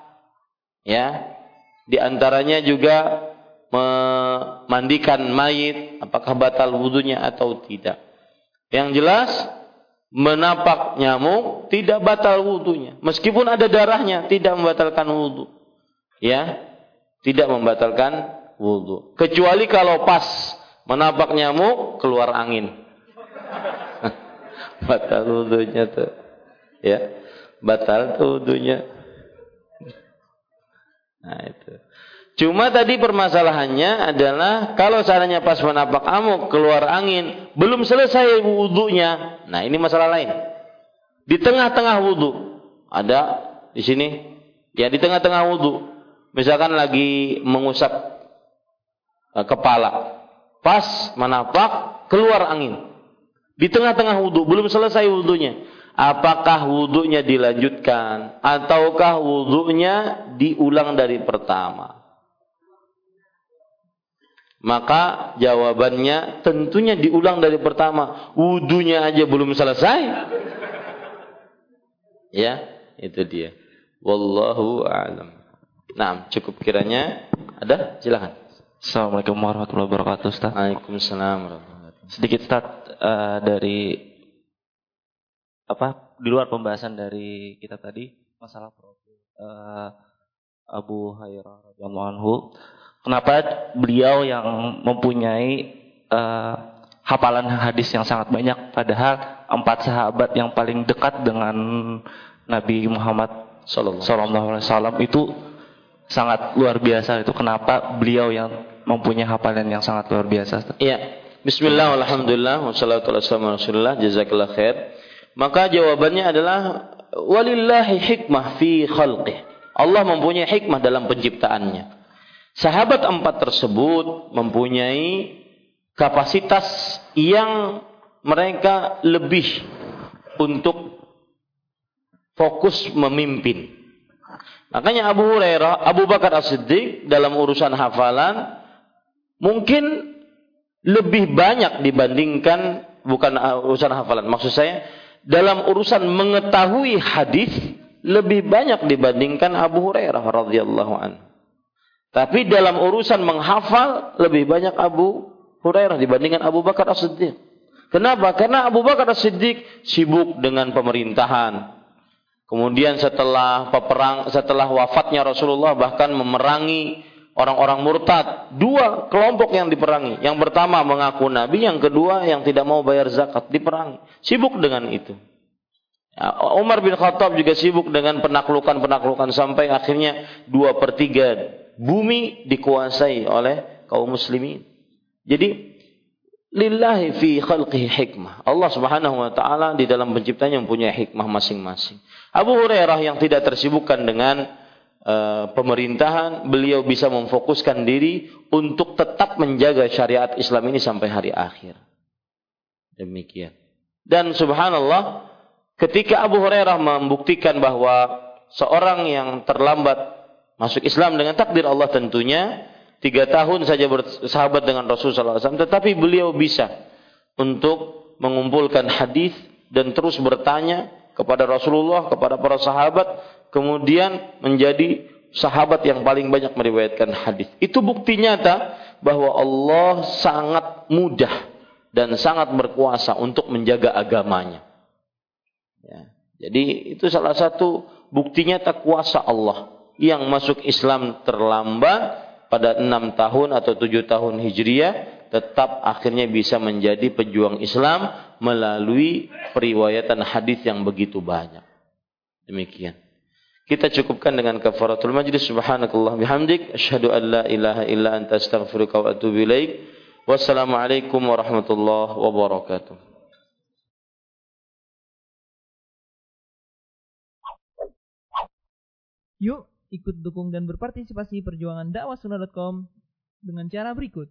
S1: ya, di antaranya juga memandikan mayit, apakah batal wudhunya atau tidak. Yang jelas menapak nyamuk tidak batal wudhunya, meskipun ada darahnya tidak membatalkan wudhu, ya, tidak membatalkan wudhu. Kecuali kalau pas Menapak nyamuk, keluar angin. batal wudhunya tuh. Ya. Batal tuh wudhunya. Nah itu. Cuma tadi permasalahannya adalah kalau caranya pas menapak amuk keluar angin, belum selesai wudhunya. Nah ini masalah lain. Di tengah-tengah wudhu ada di sini, ya di tengah-tengah wudhu, misalkan lagi mengusap uh, kepala, Pas menapak keluar angin. Di tengah-tengah wudhu, belum selesai wudhunya. Apakah wudhunya dilanjutkan? Ataukah wudhunya diulang dari pertama? Maka jawabannya tentunya diulang dari pertama. Wudhunya aja belum selesai. Ya, itu dia. Wallahu a'lam. Nah, cukup kiranya. Ada? Silakan.
S6: Assalamualaikum warahmatullahi wabarakatuh Ustaz.
S1: Waalaikumsalam warahmatullahi wabarakatuh.
S6: Sedikit Ustaz uh, dari apa di luar pembahasan dari kita tadi masalah uh, Abu Hurairah radhiyallahu anhu. Kenapa beliau yang mempunyai uh, hafalan hadis yang sangat banyak padahal empat sahabat yang paling dekat dengan Nabi Muhammad sallallahu alaihi wasallam itu sangat luar biasa itu kenapa beliau yang mempunyai hafalan yang sangat luar biasa.
S1: Iya. Bismillah, alhamdulillah, wassalatu wassalamu rasulullah, jazakallah khair. Maka jawabannya adalah walillahi hikmah fi khalqih. Allah mempunyai hikmah dalam penciptaannya. Sahabat empat tersebut mempunyai kapasitas yang mereka lebih untuk fokus memimpin. Makanya Abu Hurairah, Abu Bakar As-Siddiq dalam urusan hafalan mungkin lebih banyak dibandingkan bukan urusan hafalan. Maksud saya dalam urusan mengetahui hadis lebih banyak dibandingkan Abu Hurairah radhiyallahu anhu. Tapi dalam urusan menghafal lebih banyak Abu Hurairah dibandingkan Abu Bakar As-Siddiq. Kenapa? Karena Abu Bakar As-Siddiq sibuk dengan pemerintahan. Kemudian setelah peperang setelah wafatnya Rasulullah bahkan memerangi orang-orang murtad. Dua kelompok yang diperangi. Yang pertama mengaku nabi, yang kedua yang tidak mau bayar zakat diperangi. Sibuk dengan itu. Ya, Umar bin Khattab juga sibuk dengan penaklukan-penaklukan sampai akhirnya dua per tiga bumi dikuasai oleh kaum muslimin. Jadi lillahi fi khalqihi hikmah. Allah Subhanahu wa taala di dalam penciptanya mempunyai hikmah masing-masing. Abu Hurairah yang tidak tersibukkan dengan Eh, pemerintahan, beliau bisa memfokuskan diri untuk tetap menjaga syariat Islam ini sampai hari akhir. Demikian. Dan subhanallah, ketika Abu Hurairah membuktikan bahwa seorang yang terlambat masuk Islam dengan takdir Allah tentunya, tiga tahun saja bersahabat dengan Rasulullah SAW, tetapi beliau bisa untuk mengumpulkan hadis dan terus bertanya kepada Rasulullah, kepada para sahabat, kemudian menjadi sahabat yang paling banyak meriwayatkan hadis. Itu bukti nyata bahwa Allah sangat mudah dan sangat berkuasa untuk menjaga agamanya. Ya. Jadi itu salah satu bukti nyata kuasa Allah yang masuk Islam terlambat pada enam tahun atau tujuh tahun hijriah tetap akhirnya bisa menjadi pejuang Islam melalui periwayatan hadis yang begitu banyak. Demikian. Kita cukupkan dengan kafaratul majlis subhanakallah bihamdik asyhadu an la ilaha illa anta astaghfiruka wa atubu ilaik. Wassalamualaikum warahmatullahi wabarakatuh.
S7: Yuk ikut dukung dan berpartisipasi perjuangan dakwah dengan cara berikut.